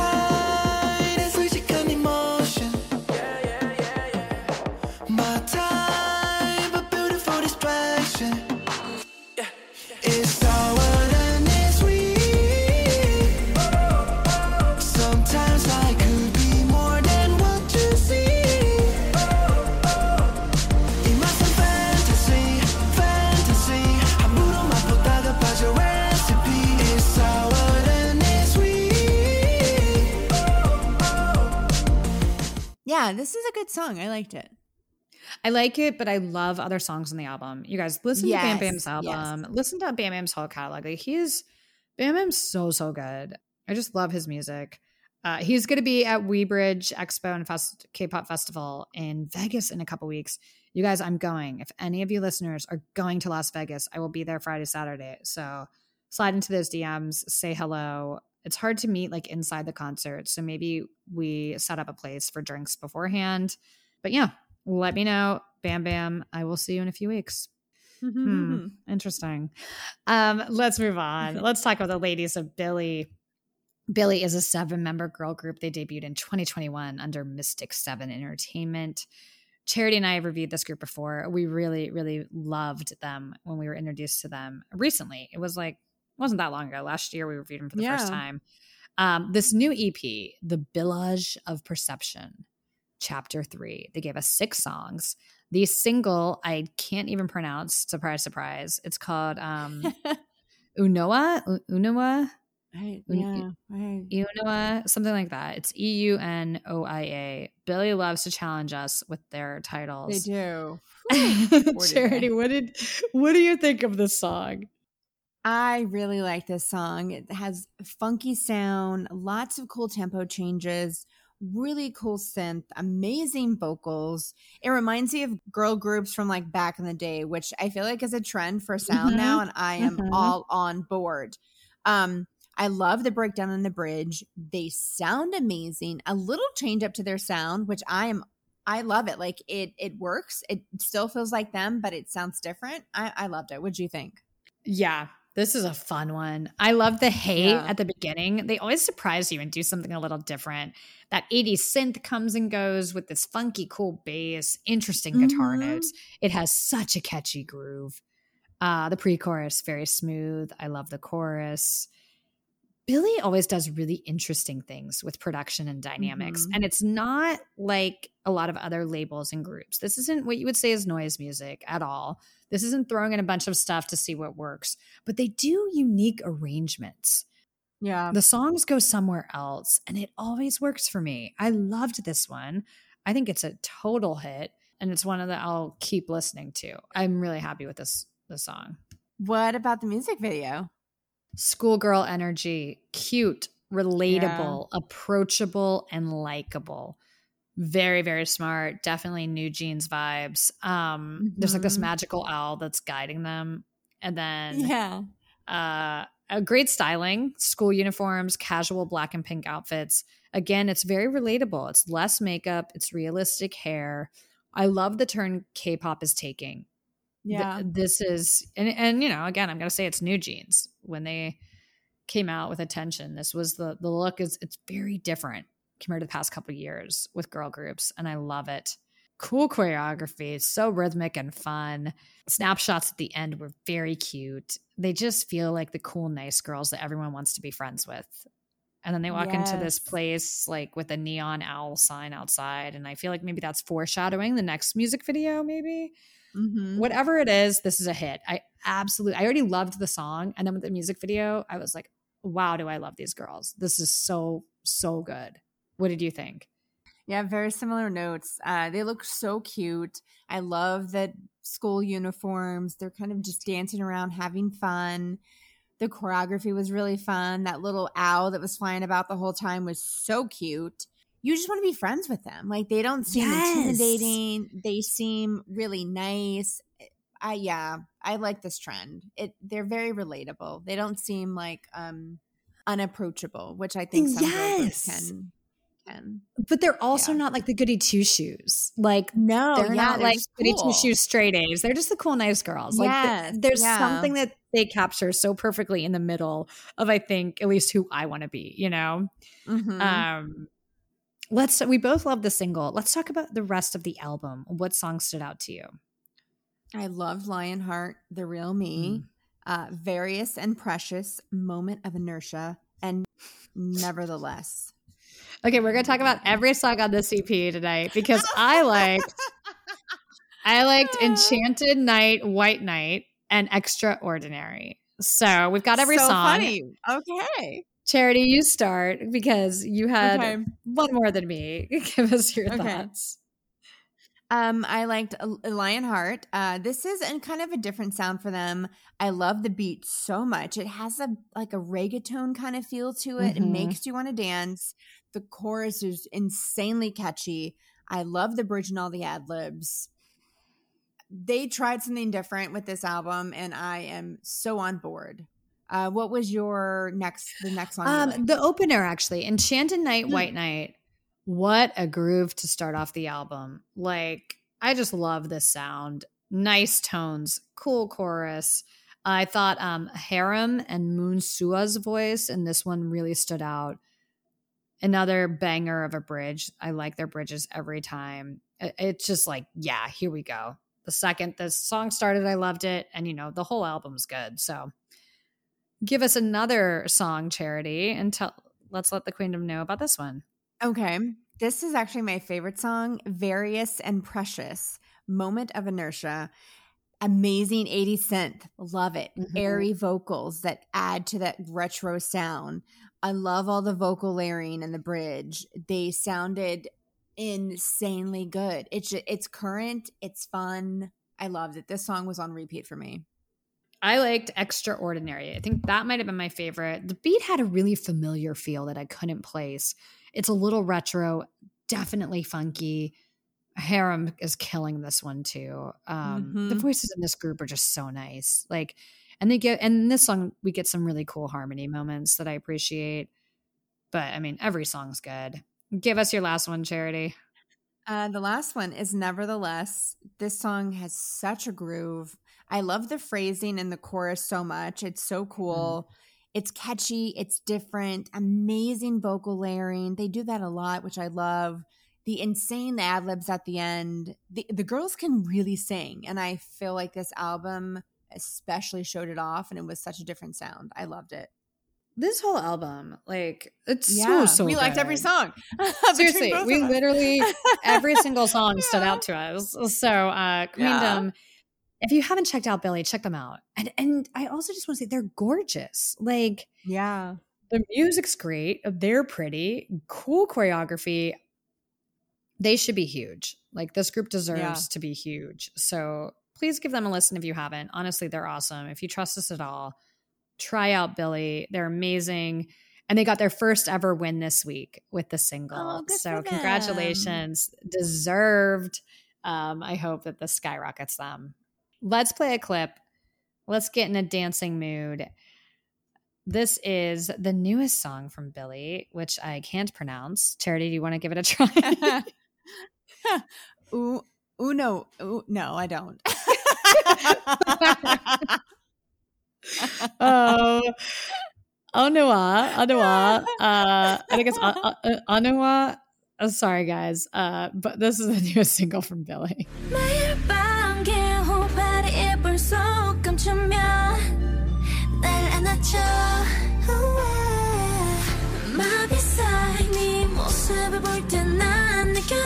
S1: yeah, this is a good song. I liked it.
S2: I like it, but I love other songs on the album. You guys listen to Bam
S1: Yes,
S2: Bam's
S1: yes.
S2: album. Listen to Bam Bam's whole catalog. Like he's Bam Bam's so so good. I just love his music. Uh, he's going to be at Weebridge Expo and Fest- K-pop Festival in Vegas in a couple weeks. You guys, I'm going. If any of you listeners are going to Las Vegas, I will be there Friday, Saturday. So slide into those DMs, say hello. It's hard to meet like inside the concert, so maybe we set up a place for drinks beforehand. But yeah, let me know. Bam Bam. I will see you in a few weeks. Hmm. Interesting. Um, let's move on. Let's talk about the ladies of Billlie. Billlie is a seven member girl group. They debuted in 2021 under Mystic Seven Entertainment. Charity and I have reviewed this group before. We really, really loved them when we were introduced to them recently. It was like, wasn't that long ago. Last year we reviewed them for the first time. Um, this new EP, The Billage of Perception, Chapter Three. They gave us six songs. The single I can't even pronounce. Surprise, surprise. It's called um, Unoa. U- Unoa. Un-
S1: yeah, I,
S2: Unoa, something like that. It's E U N O I A. Billlie loves to challenge us with their titles.
S1: they do.
S2: Charity, what did what do you think of this song?
S1: I really like this song. It has funky sound, lots of cool tempo changes, really cool synth, amazing vocals. It reminds me of girl groups from like back in the day, which I feel like is a trend for sound
S2: Mhm.
S1: now, and I am
S2: Mhm.
S1: all on board. Um, I love the breakdown in the bridge. They sound amazing. A little change up to their sound, which I am I love it. Like it it works. It still feels like them, but it sounds different. I, I loved it. What'd you think?
S2: Yeah, this is a fun one. I love the hate
S1: Yeah.
S2: at the beginning. They always surprise you and do something a little different. That 80s synth comes and goes with this funky, cool bass, interesting guitar
S1: Mhm.
S2: notes. It has such a catchy groove. Uh, the pre chorus, very smooth. I love the chorus. Billlie always does really interesting things with production and dynamics.
S1: Mhm.
S2: And it's not like a lot of other labels and groups. This isn't what you would say is noise music at all. This isn't throwing in a bunch of stuff to see what works, but they do unique arrangements.
S1: Yeah.
S2: The songs go somewhere else, and it always works for me. I loved this one. I think it's a total hit, and it's one of the I'll keep listening to. I'm really happy with this this song.
S1: What about the music video?
S2: Schoolgirl energy, cute, relatable, approachable, and likable. Very, very smart. Definitely NewJeans vibes. Um, there's like this
S1: Mhm.
S2: magical owl that's guiding them. And then
S1: Yeah.
S2: uh, a great styling, school uniforms, casual black and pink outfits. Again, it's very relatable. It's less makeup, it's realistic hair. I love the turn K-pop is taking. Th-
S1: Yeah.
S2: this is and and you know, again, I'm going to say it's NewJeans. When they came out with attention, this was the the look is it's very different compared to the past couple years with girl groups and I love it. Cool choreography, so rhythmic and fun. Snapshots at the end were very cute. They just feel like the cool, nice girls that everyone wants to be friends with. And then they walk into this place like with a neon owl sign outside. And I feel like maybe that's foreshadowing the next music video, maybe.
S1: Mhm.
S2: whatever it is, this is a hit. I absolutely, I already loved the song. And then with the music video, I was like, wow, do I love these girls? This is so, so good. What did you think?
S1: Yeah, very similar notes. Uh, they look so cute. I love that school uniforms. They're kind of just dancing around, having fun. The choreography was really fun. That little owl that was flying about the whole time was so cute. You just want to be friends with them. Like they don't seem
S2: Yes.
S1: intimidating. They seem really nice. I yeah, I like this trend. It they're very relatable. They don't seem like um unapproachable, which I think some
S2: Yes.
S1: can can.
S2: But they're also
S1: Yeah.
S2: not like the goody two shoes. Like
S1: No,
S2: they're not like goody two shoes straight A's. They're just the cool, nice girls. Like
S1: Yes,
S2: there's
S1: yeah.
S2: something that they capture so perfectly in the middle of I think at least who I want to be. You know.
S1: Mhm.
S2: Um, let's. We both love the single. Let's talk about the rest of the album. What song stood out to you?
S1: I loved Lionheart, The Real Me, uh, Various and Precious, Moment of Inertia, and Nevertheless.
S2: Okay, we're gonna talk about every song on this EP tonight because I liked I liked Enchanted Night, White Night, and Extraordinary. So we've got every
S1: So
S2: song.
S1: funny. Okay.
S2: Charity, you start because you had
S1: Okay.
S2: one more than me. Give us your
S1: Okay.
S2: thoughts.
S1: Um, I liked Lionheart. Uh, this is and kind of a different sound for them. I love the beat so much. It has a like a reggaeton kind of feel to it. It
S2: Mhm.
S1: makes you want to dance. The chorus is insanely catchy. I love the bridge and all the ad libs. They tried something different with this album, and I am so on board. Uh, what was your next the next song? you
S2: Um, the opener actually, Enchanted Night,
S1: Mm.
S2: White Night. What a groove to start off the album. Like, I just love this sound. Nice tones, cool chorus. I thought um Haram and Moon Sua's voice in this one really stood out. Another banger of a bridge. I like their bridges every time. It's just like, yeah, here we go. The second the song started, I loved it. And, you know, the whole album's good. So give us another song, Charity, and tell let's let the queendom know about this one.
S1: Okay. This is actually my favorite song, Various and Precious, Moment of Inertia. Amazing 80 synth. Love it.
S2: Mhm.
S1: Airy vocals that add to that retro sound. I love all the vocal layering and the bridge. They sounded insanely good. It's it's current, it's fun. I loved it. This song was on repeat for me.
S2: I liked Extraordinary. I think that might have been my favorite. The beat had a really familiar feel that I couldn't place. It's a little retro, definitely funky. Haram is killing this one too. Um, The
S1: Mhm.
S2: voices in this group are just so nice. Like, and they get and in this song we get some really cool harmony moments that I appreciate. But I mean, every song's good. Give us your last one, Charity.
S1: Uh, the last one is Nevertheless. This song has such a groove. I love the phrasing in the chorus so much. It's so cool. It's catchy, it's different, amazing vocal layering. They do that a lot, which I love. The insane ad libs at the end. The, the girls can really sing. And I feel like this album especially showed it off, and it was such a different sound. I loved it.
S2: This whole album, like, it's
S1: Yeah,
S2: so so.
S1: we liked every song.
S2: Seriously, we literally every single song stood out to us. So, uh, Queendom, if you haven't checked out Billlie, check them out. And and I also just want to say they're gorgeous. Like
S1: Yeah.
S2: the music's great, they're pretty, cool choreography. They should be huge. Like this group deserves
S1: Yeah.
S2: to be huge. So please give them a listen if you haven't. Honestly, they're awesome. If you trust us at all, try out Billlie. They're amazing. And they got their first ever win this week with the single.
S1: Oh,
S2: so congratulations. Deserved. Um, I hope that this skyrockets them. Let's play a clip. Let's get in a dancing mood. This is the newest song from Billlie, which I can't pronounce. Charity, do you want to give it a try?
S1: Ooh, uno. Ooh, no, I don't.
S2: Oh, Onua, Onua. Uh, I think it's uh, Onua. Uh, sorry, guys, uh, but this is the newest single from Billlie.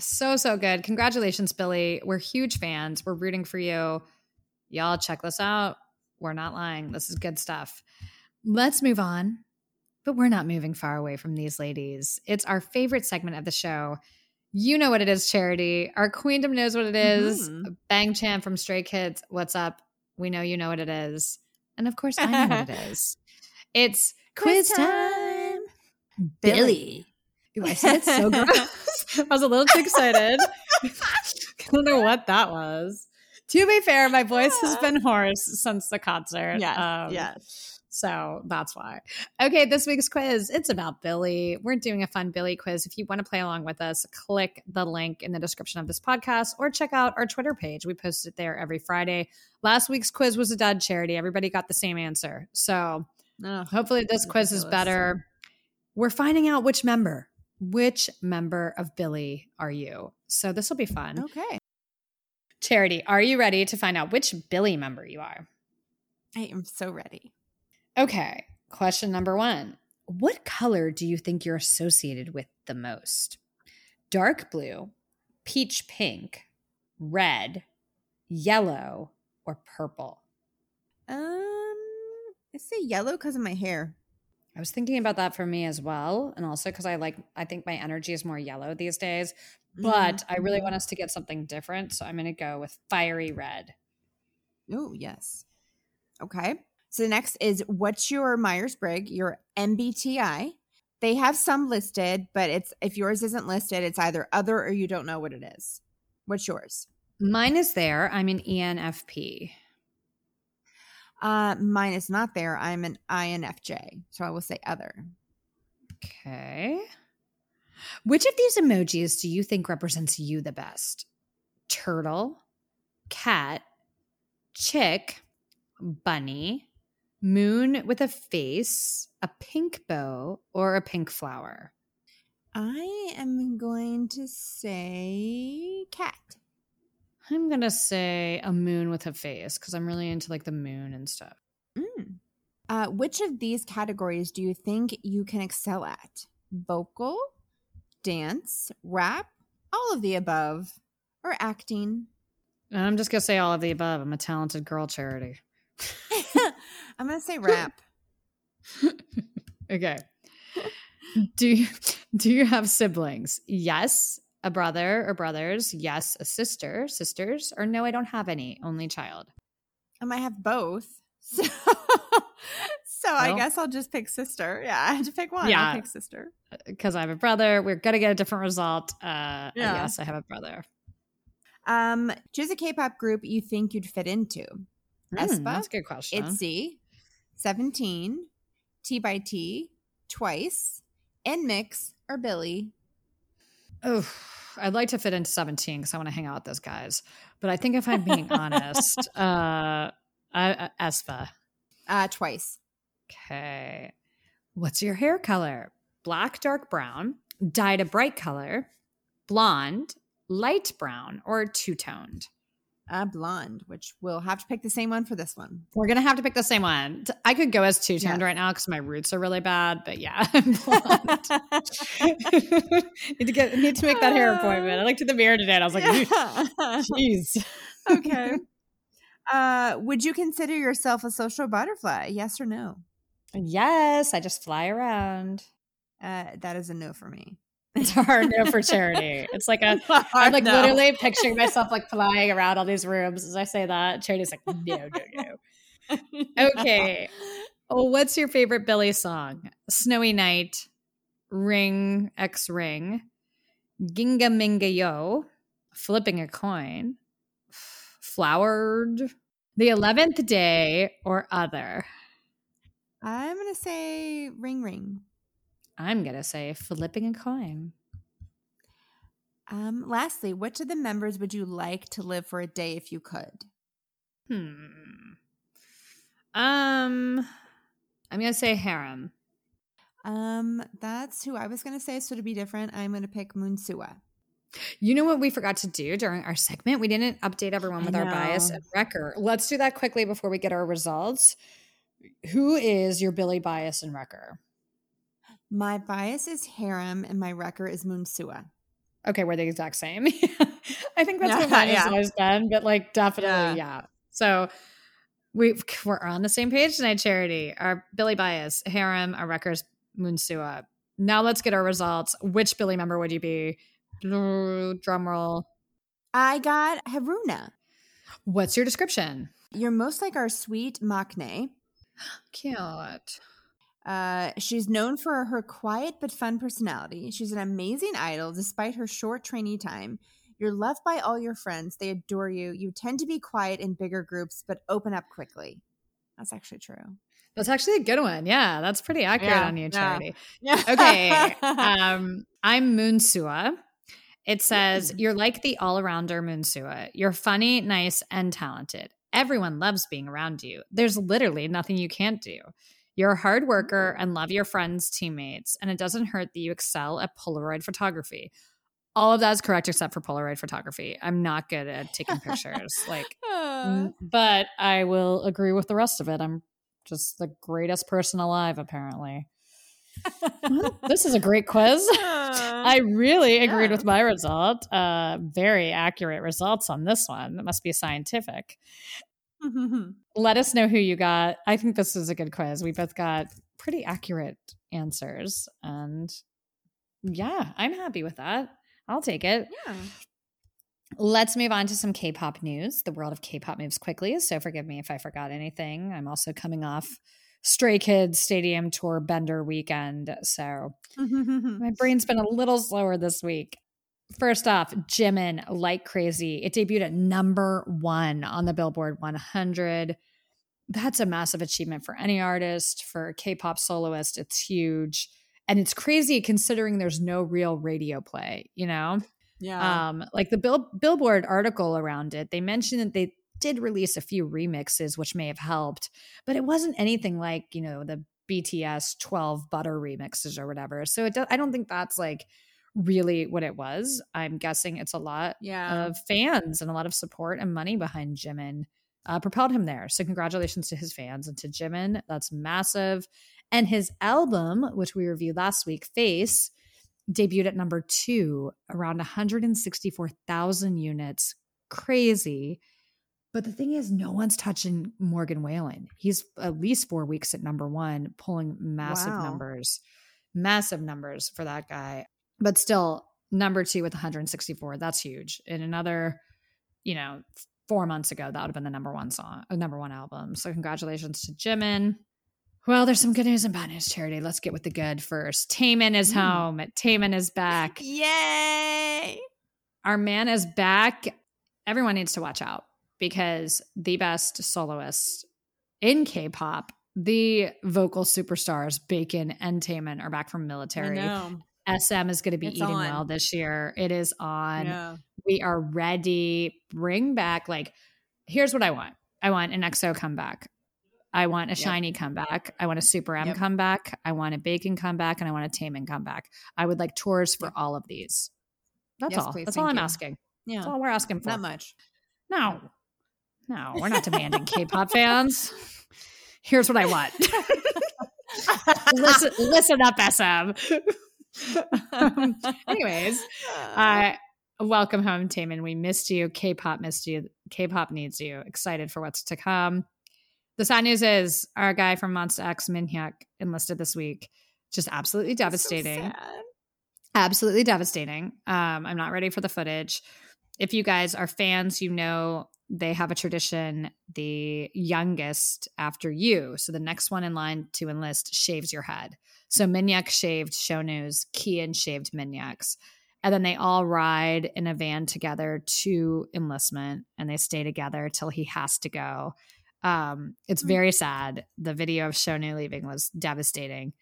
S2: So, so good. Congratulations, Billlie. We're huge fans. We're rooting for you. Y'all check this out. We're not lying. This is good stuff. Let's move on. But we're not moving far away from these ladies. It's our favorite segment of the show. You know what it is, Charity. Our queendom knows what it is.
S1: Mhm.
S2: Bang Chan from Stray Kids. What's up? We know you know what it is. And of course, I know what it is. It's quiz time. Billlie. Ooh, I said it so gross. I was a little too excited. I don't know what that was. To be fair, my voice has been hoarse since the concert. Um,
S1: yes.
S2: So that's why. Okay, this week's quiz, it's about Billlie. We're doing a fun Billlie quiz. If you want to play along with us, click the link in the description of this podcast or check out our Twitter page. We post it there every Friday. Last week's quiz was a dud charity. Everybody got the same answer. So
S1: Oh,
S2: hopefully this quiz is better. We're finding out which member, which member of Billlie are you? So this will be fun.
S1: okay.
S2: Charity, are you ready to find out which Billlie member you are?
S1: I am so ready.
S2: Okay, question number one. What color do you think you're associated with the most? Dark blue, peach pink, red, yellow, or purple?
S1: Um, I say yellow because of my hair.
S2: I was thinking about that for me as well. And also because I like, I think my energy is more yellow these days, but I really want mm. us to get something different. So I'm going to go with fiery red.
S1: Oh, yes. Okay. So the next is what's your Myers Briggs, your MBTI? They have some listed, but it's if yours isn't listed, it's either other or you don't know what it is. What's yours?
S2: Mine is there. I'm an ENFP.
S1: Uh, mine is not there. I'm an INFJ, so I will say other.
S2: Okay. Which of these emojis do you think represents you the best? Turtle, cat, chick, bunny, moon with a face, a pink bow, or a pink flower?
S1: I am going to say cat.
S2: I'm going to say a moon with a face because I'm really into like the moon and stuff.
S1: Mm. Uh, which of these categories do you think you can excel at? Vocal, dance, rap, all of the above, or acting?
S2: And I'm just going to say all of the above. I'm a talented girl charity.
S1: I'm going to say rap.
S2: Okay. do you do you have siblings? Yes, a brother or brothers. Yes, a sister, sisters, or no, I don't have any. Only child.
S1: I might have both. So, so I guess I'll just pick sister. Yeah, I had to pick one.
S2: Yeah.
S1: I'll pick sister.
S2: Because I have a brother. We're gonna get a different result. Uh
S1: Yeah.
S2: yes, I have a brother.
S1: Um, choose a K-pop group you think you'd fit into.
S2: Hmm,
S1: Aespa,
S2: that's a good question.
S1: ITZY, Seventeen, T by T, Twice, Mix, or Billlie.
S2: Oh, I'd like to fit into 17 because I want to hang out with those guys. But I think if I'm being honest, uh, I, uh, Aespa.
S1: Uh, Twice.
S2: Okay. What's your hair color? Black, dark brown, dyed a bright color, blonde, light brown, or two toned?
S1: Uh, blonde, which we'll have to pick the same one for this one.
S2: We're to have to pick the same one. I could go as two toned right now because my roots are really bad, but yeah, I'm blonde. need to get need to make that hair appointment. I looked in the mirror today and I was like, jeez.
S1: okay. Uh, would you consider yourself a social butterfly? Yes or no?
S2: Yes, I just fly around.
S1: Uh, that is a no for me.
S2: It's hard no for charity. It's like a I'm like
S1: No.
S2: literally picturing myself like flying around all these rooms as I say that. Charity's like, no, no, no. Okay. Oh, what's your favorite Billlie song? Snowy Night, Ring X Ring, Ginga Minga Yo, Flipping a Coin, Flowered, The Eleventh Day, or Other.
S1: I'm gonna say ring ring.
S2: I'm gonna say Flipping a Coin.
S1: Um, lastly, which of the members would you like to live for a day if you could?
S2: Hmm. Um, I'm gonna say Haram.
S1: Um, that's who I was gonna say. So to be different, I'm gonna pick Moonsua.
S2: You know what we forgot to do during our segment? We didn't update everyone with our bias and wrecker. Let's do that quickly before we get our results. Who is your Billlie bias and wrecker?
S1: My bias is Haram and my wrecker is Moonsua.
S2: Okay, we're the exact same. I think that's
S1: Yeah,
S2: what mine has
S1: yeah.
S2: always been, but like definitely,
S1: Yeah.
S2: yeah. So we we're on the same page tonight, Charity. Our Billlie bias, Haram, our records, Moonsua. Now let's get our results. Which Billlie member would you be? Drum roll.
S1: I got Haruna.
S2: What's your description?
S1: You're most like our sweet Maknae.
S2: Cute.
S1: Uh, she's known for her quiet but fun personality. She's an amazing idol despite her short trainee time. You're loved by all your friends. They adore you. You tend to be quiet in bigger groups but open up quickly. That's actually true.
S2: That's actually a good one. Yeah, that's pretty accurate
S1: Yeah,
S2: on you, Charity. yeah. Okay. um, I'm Moonsua. It says, You're like the all arounder Moonsua. You're funny, nice, and talented. Everyone loves being around you. There's literally nothing you can't do. You're a hard worker and love your friends, teammates, and it doesn't hurt that you excel at Polaroid photography. All of that is correct except for Polaroid photography. I'm not good at taking pictures. like, but I will agree with the rest of it. I'm just the greatest person alive, apparently. Well, this is a great quiz. I really agreed
S1: Yeah.
S2: with my result. Uh, very accurate results on this one. It must be scientific. Let us know who you got. I think this is a good quiz. We both got pretty accurate answers. And yeah, I'm happy with that. I'll take it.
S1: yeah.
S2: Let's move on to some K pop news. The world of K pop moves quickly, so forgive me if I forgot anything. I'm also coming off Stray Kids Stadium Tour Bender weekend, so my brain's been a little slower this week. First off, Jimin, Like Crazy. It debuted at number one on the Billboard 100. That's a massive achievement for any artist, for a K pop soloist. It's huge. And it's crazy considering there's no real radio play, you know?
S1: yeah.
S2: um like the bill billboard article around it they mentioned that they did release a few remixes which may have helped but it wasn't anything like you know the bts 12 butter remixes or whatever so it do- i don't think that's like really what it was i'm guessing it's a lot
S1: yeah.
S2: of fans and a lot of support and money behind jimin uh, propelled him there so congratulations to his fans and to jimin that's massive and his album which we reviewed last week face debuted at number two, around 164,000 units. Crazy. But the thing is, no one's touching Morgan Wallen. He's at least four weeks at number one, pulling massive
S1: Wow.
S2: numbers, massive numbers for that guy. But still, number two with 164, that's huge. In another, you know, four months ago, that would have been the number one song, uh, number one album. So congratulations to Jimin. Well, there's some good news and bad news, Charity. Let's get with the good first. Taemin is
S1: Mm.
S2: home. Taemin is back.
S1: Yay.
S2: Our man is back. Everyone needs to watch out because the best soloist in K-pop, the vocal superstars Baekhyun and Taemin are back from military. SM is going to be
S1: It's
S2: eating
S1: on.
S2: well this year. It is on.
S1: Yeah.
S2: We are ready. Bring back like here's what I want. I want an EXO comeback. I want a
S1: Yep.
S2: SHINee comeback. I want a Super M
S1: Yep.
S2: comeback. I want a Baekhyun comeback, and I want a Taemin comeback. I would like tours for
S1: Yep.
S2: all of these. That's
S1: Yes,
S2: all.
S1: please.
S2: That's all I'm
S1: you.
S2: asking.
S1: Yeah.
S2: That's all we're asking for.
S1: Not much.
S2: No, no, we're not demanding K-pop fans. Here's what I want. listen, listen up, SM. Um, anyways, uh, welcome home, Taemin. We missed you. K-pop missed you. K-pop needs you. Excited for what's to come. The sad news is our guy from Monsta X, Minhyuk, enlisted this week. Just absolutely devastating
S1: So
S2: absolutely devastating. Um, I'm not ready for the footage. If you guys are fans, you know they have a tradition. The youngest after you, so the next one in line to enlist, shaves your head. So Minhyuk shaved Shownu's, Kihyun shaved Minhyuk's. And then they all ride in a van together to enlistment and they stay together till he has to go. Um, it's
S1: Hmm.
S2: very sad. The video of Shownu leaving was devastating.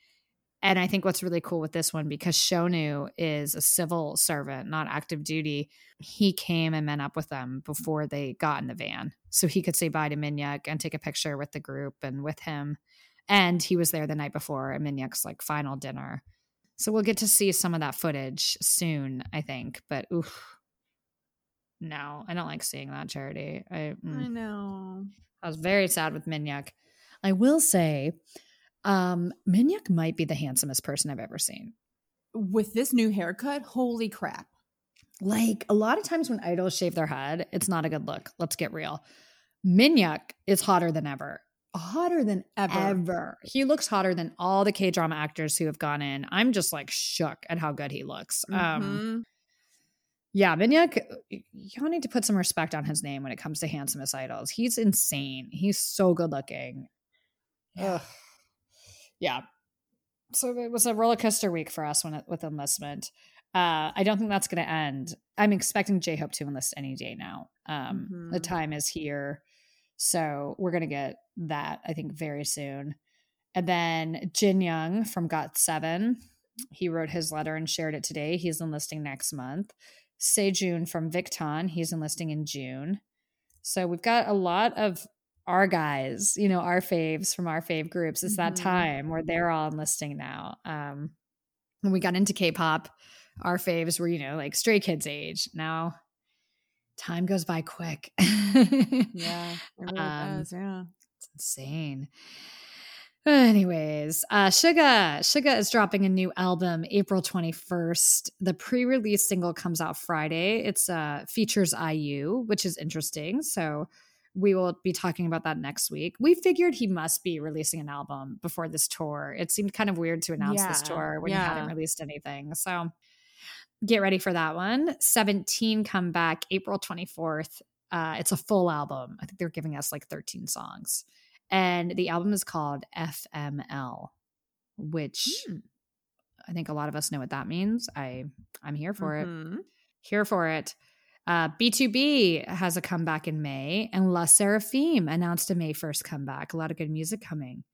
S2: And I think what's really cool with this one, because Shownu is a civil servant, not active duty, he came and met up with them before they got in the van. So he could say bye to Minhyuk and take a picture with the group and with him. And he was there the night before at Minhyuk's like final dinner. So we'll get to see some of that footage soon, I think. But oof. No, I don't like seeing that charity. I, mm.
S1: I know.
S2: I was very sad with Minhyuk. I will say, Um, Minhyuk might be the handsomest person I've ever seen.
S1: With this new haircut, holy crap.
S2: Like a lot of times when idols shave their head, it's not a good look. Let's get real. Minhyuk is hotter than ever. Hotter than
S1: Ever.
S2: ever. He looks hotter than all the K drama actors who have gone in. I'm just like shook at how good he looks. Um,
S1: Mhm.
S2: yeah, Minhyuk, y'all need to put some respect on his name when it comes to handsomest idols. He's insane. He's so good looking. Ugh. Yeah. So it was a roller coaster week for us when it, with enlistment. Uh, I don't think that's going to end. I'm expecting J Hope to enlist any day now. Um, The
S1: Mhm.
S2: time is here. So we're going to get that, I think, very soon. And then Jin Young from Got7, he wrote his letter and shared it today. He's enlisting next month. Sejun from Victon, he's enlisting in June. So we've got a lot of our guys, you know, our faves from our fave groups. It's that
S1: Mhm.
S2: time where they're all enlisting now. Um, when we got into K-pop, our faves were, you know, like Stray Kids age. Now, time goes by quick.
S1: Yeah. It really
S2: Um,
S1: does. Yeah.
S2: it's insane. Anyways, uh Suga. Suga is dropping a new album April 21st. The pre-release single comes out Friday. It's uh features IU, which is interesting. So we will be talking about that next week. We figured he must be releasing an album before this tour. It seemed kind of weird to announce this tour when he
S1: yeah.
S2: hadn't released anything. So get ready for that one. 17 come back April 24th. Uh, it's a full album. I think they're giving us like 13 songs. And the album is called FML, which
S1: Hmm.
S2: I think a lot of us know what that means. I I'm here for it.
S1: Mhm.
S2: Here for it. Uh, BTOB has a comeback in May, and LE SSERAFIM announced a May 1st comeback. A lot of good music coming.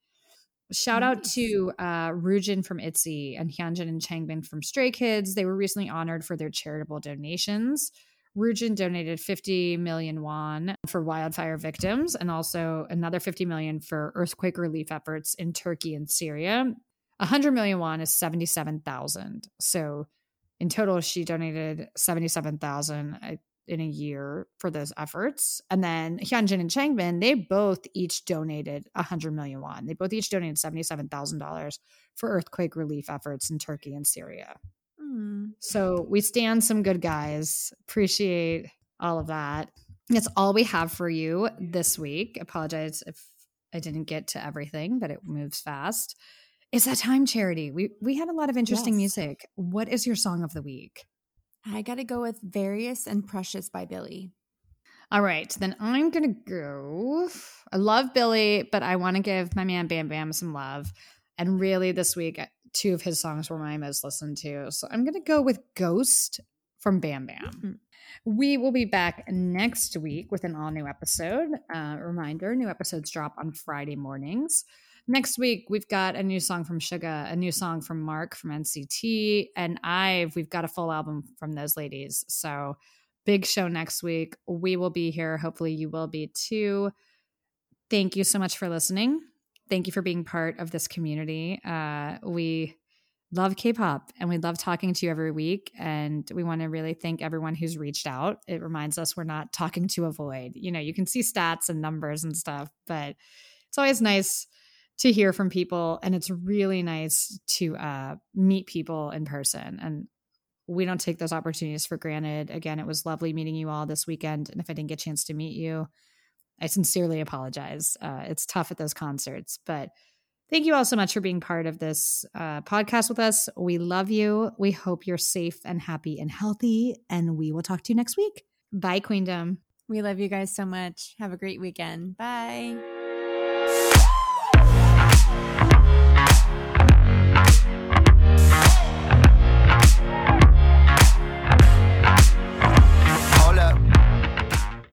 S2: Shout out to uh, Ryujin from ITZY and Hyunjin and Changbin from Stray Kids. They were recently honored for their charitable donations. Ryujin donated 50 million won for wildfire victims and also another 50 million for earthquake relief efforts in Turkey and Syria. 100 million won is 77,000. So in total, she donated 77,000 uh, in a year for those efforts. And then Hyunjin and Changbin, they both each donated 100 million won. They both each donated $77,000 for earthquake relief efforts in Turkey and Syria.
S1: Hmm.
S2: So we stand some good guys. Appreciate all of that. That's all we have for you this week. Apologize if I didn't get to everything, but it moves fast. It's that time, Charity. We we had a lot of interesting
S1: Yes.
S2: music. What is your song of the week?
S1: I got to go with Various and Precious by Billlie.
S2: All right, then I'm gonna go. I love Billlie, but I want to give my man BamBam some love. And really, this week, two of his songs were my most listened to. So I'm gonna go with Ghost from BamBam.
S1: Mhm.
S2: We will be back next week with an all new episode. Uh, reminder: new episodes drop on Friday mornings. Next week, we've got a new song from Suga, a new song from Mark from NCT, and I've. We've got a full album from those ladies. So big show next week. We will be here. Hopefully, you will be too. Thank you so much for listening. Thank you for being part of this community. Uh, we love K pop and we love talking to you every week. And we want to really thank everyone who's reached out. It reminds us we're not talking to a void. You know, you can see stats and numbers and stuff, but it's always nice to hear from people. And it's really nice to uh, meet people in person. And we don't take those opportunities for granted. Again, it was lovely meeting you all this weekend. And if I didn't get a chance to meet you, I sincerely apologize. Uh, it's tough at those concerts, but thank you all so much for being part of this uh, podcast with us. We love you. We hope you're safe and happy and healthy. And we will talk to you next week. Bye, Queendom.
S1: We love you guys so much. Have a great weekend. Bye.